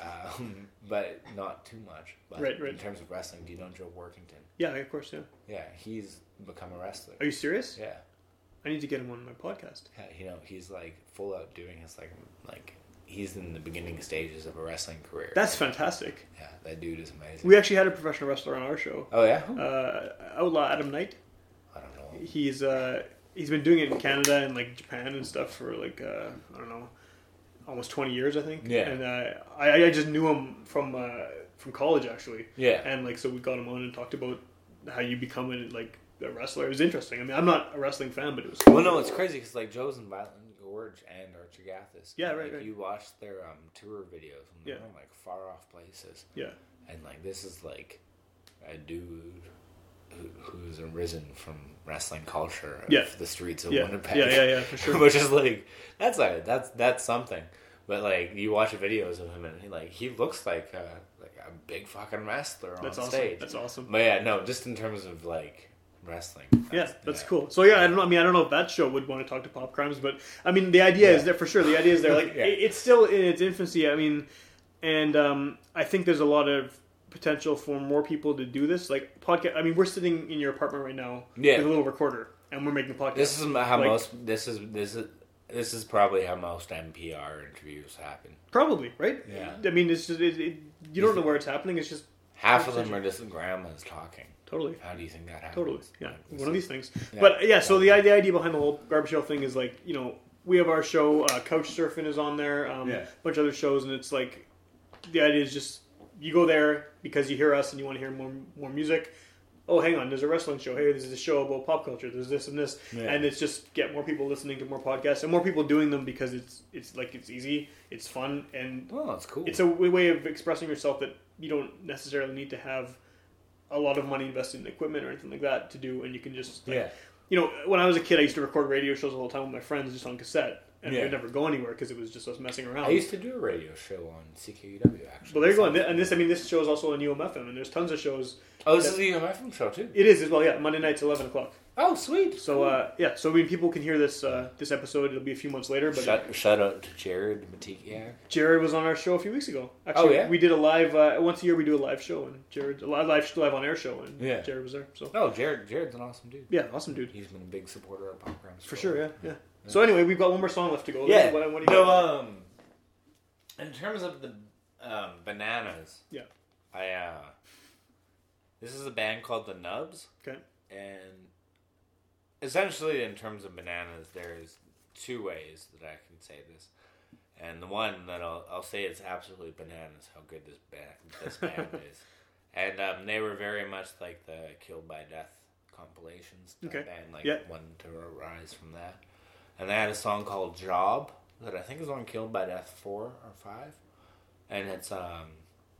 Um, but not too much. But Right, right. In terms of wrestling, do you know Joe Workington? yeah, of course, yeah. Yeah, he's become a wrestler. Are you serious? Yeah, I need to get him on my podcast. yeah. You know, he's like full out doing his like like he's in the beginning stages of a wrestling career. That's fantastic. yeah, that dude is amazing. We actually had a professional wrestler on our show. oh yeah. Uh, Outlaw Adam Knight. I don't know. He's uh, he's been doing it in Canada and like Japan and stuff for like uh, I don't know, almost twenty years I think. Yeah. And uh, I I just knew him from uh, from college actually. Yeah. And like so we got him on and talked about how you become a like a wrestler. It was interesting. I mean I'm not a wrestling fan, but it was. Well, no, it's crazy because like Joe's in Violent Gorge and Archer Gathis. Yeah, and, right, like, right. You watch their um, tour videos and they're Yeah. in like far off places. Yeah. and like this is like a dude who, who's arisen from wrestling culture of Yeah. the streets of Yeah. Winnipeg. Yeah, yeah, yeah, for sure. Which is like that's a that's that's something. But like you watch videos of him and he like he looks like a, like a big fucking wrestler That's on awesome. stage. That's awesome. But yeah, no, just in terms of like wrestling. Yeah, that's cool. So yeah, I don't know. I mean, I don't know if that show would want to talk to Pop Crimes, but I mean, the idea is Yeah. there for sure. The idea is there. Like Yeah. it, it's still in its infancy. I mean, and um, I think there's a lot of potential for more people to do this. Like podcast. I mean, we're sitting in your apartment right now Yeah. with a little recorder, and we're making a podcast. This is how Like, most this is this is this is probably how most NPR interviews happen. probably right. Yeah. I mean, it's just it, it, you don't know where it's happening. It's just Half of them are just grandmas talking. Totally. How do you think that happens? Totally, yeah. Like, One of these things. Yeah. But yeah, so the, the idea behind the whole garbage hill thing is like, you know, we have our show, uh, Couch Surfing is on there, um, Yeah. a bunch of other shows, and it's like, the idea is just you go there because you hear us and you want to hear more more music. oh, hang on, there's a wrestling show. Hey, there's a show about pop culture. There's this and this, Yeah. and it's just get more people listening to more podcasts and more people doing them because it's it's like it's easy, it's fun, and Oh, it's cool. it's a way of expressing yourself that you don't necessarily need to have a lot of money invested in equipment or anything like that to do, and you can just like, Yeah. You know, when I was a kid, I used to record radio shows all the time with my friends just on cassette, and Yeah. we'd never go anywhere because it was just us messing around. I used to do a radio show on CKUW actually. But there you go, and and this I mean this show is also on UMFM, and there's tons of shows. Oh, this that- is the UMFM show too. It is as well, yeah. Monday nights, eleven o'clock. Oh, sweet. So uh, yeah, so I mean, people can hear this uh, this episode. It'll be a few months later, but Shout, shout out to Jared Matikiak. Jared was on our show a few weeks ago. Actually, Oh, yeah? we did a live uh, once a year. We do a live show, and Jared a live live live on air show, and Yeah. Jared was there. So Oh, Jared. Jared's an awesome dude. yeah, awesome dude He's been a big supporter of Pop Crimes for sure. Yeah, yeah. So anyway, we've got one more song left to go. Yeah. What, what do you no, got? um, in terms of the um, bananas, Yeah. I uh, this is a band called the Nubs, Okay. and essentially, in terms of bananas, there's two ways that I can say this, and the one that I'll, I'll say is absolutely bananas how good this band this band is, and um, they were very much like the Killed by Death compilations Okay. band, like Yeah. one to arise from that, and they had a song called Job that I think is on Killed by Death four or five, and it's um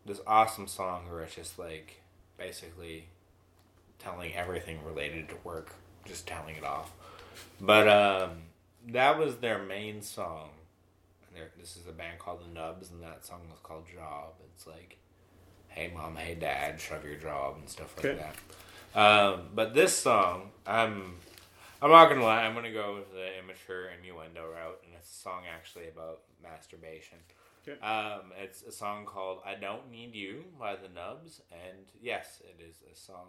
this awesome song where it's just like basically telling everything related to work, just telling it off. But um, that was their main song. And this is a band called the Nubs, and that song was called Job. It's like, hey mom, hey dad, shove your job and stuff like Okay. that. Um, but this song, I'm, I'm not gonna lie, I'm gonna go with the immature innuendo route, and it's a song actually about masturbation. Okay. Um, it's a song called "I Don't Need You" by the Nubs, and yes, it is a song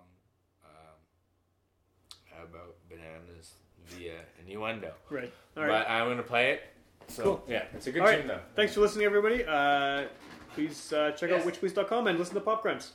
about bananas via innuendo. Right. All right. But I'm gonna play it. So Cool. yeah, it's a good All right. tune though. Thanks for listening, everybody. Uh, please uh, check out Yes. witchpolice.com and listen to Pop Crimes.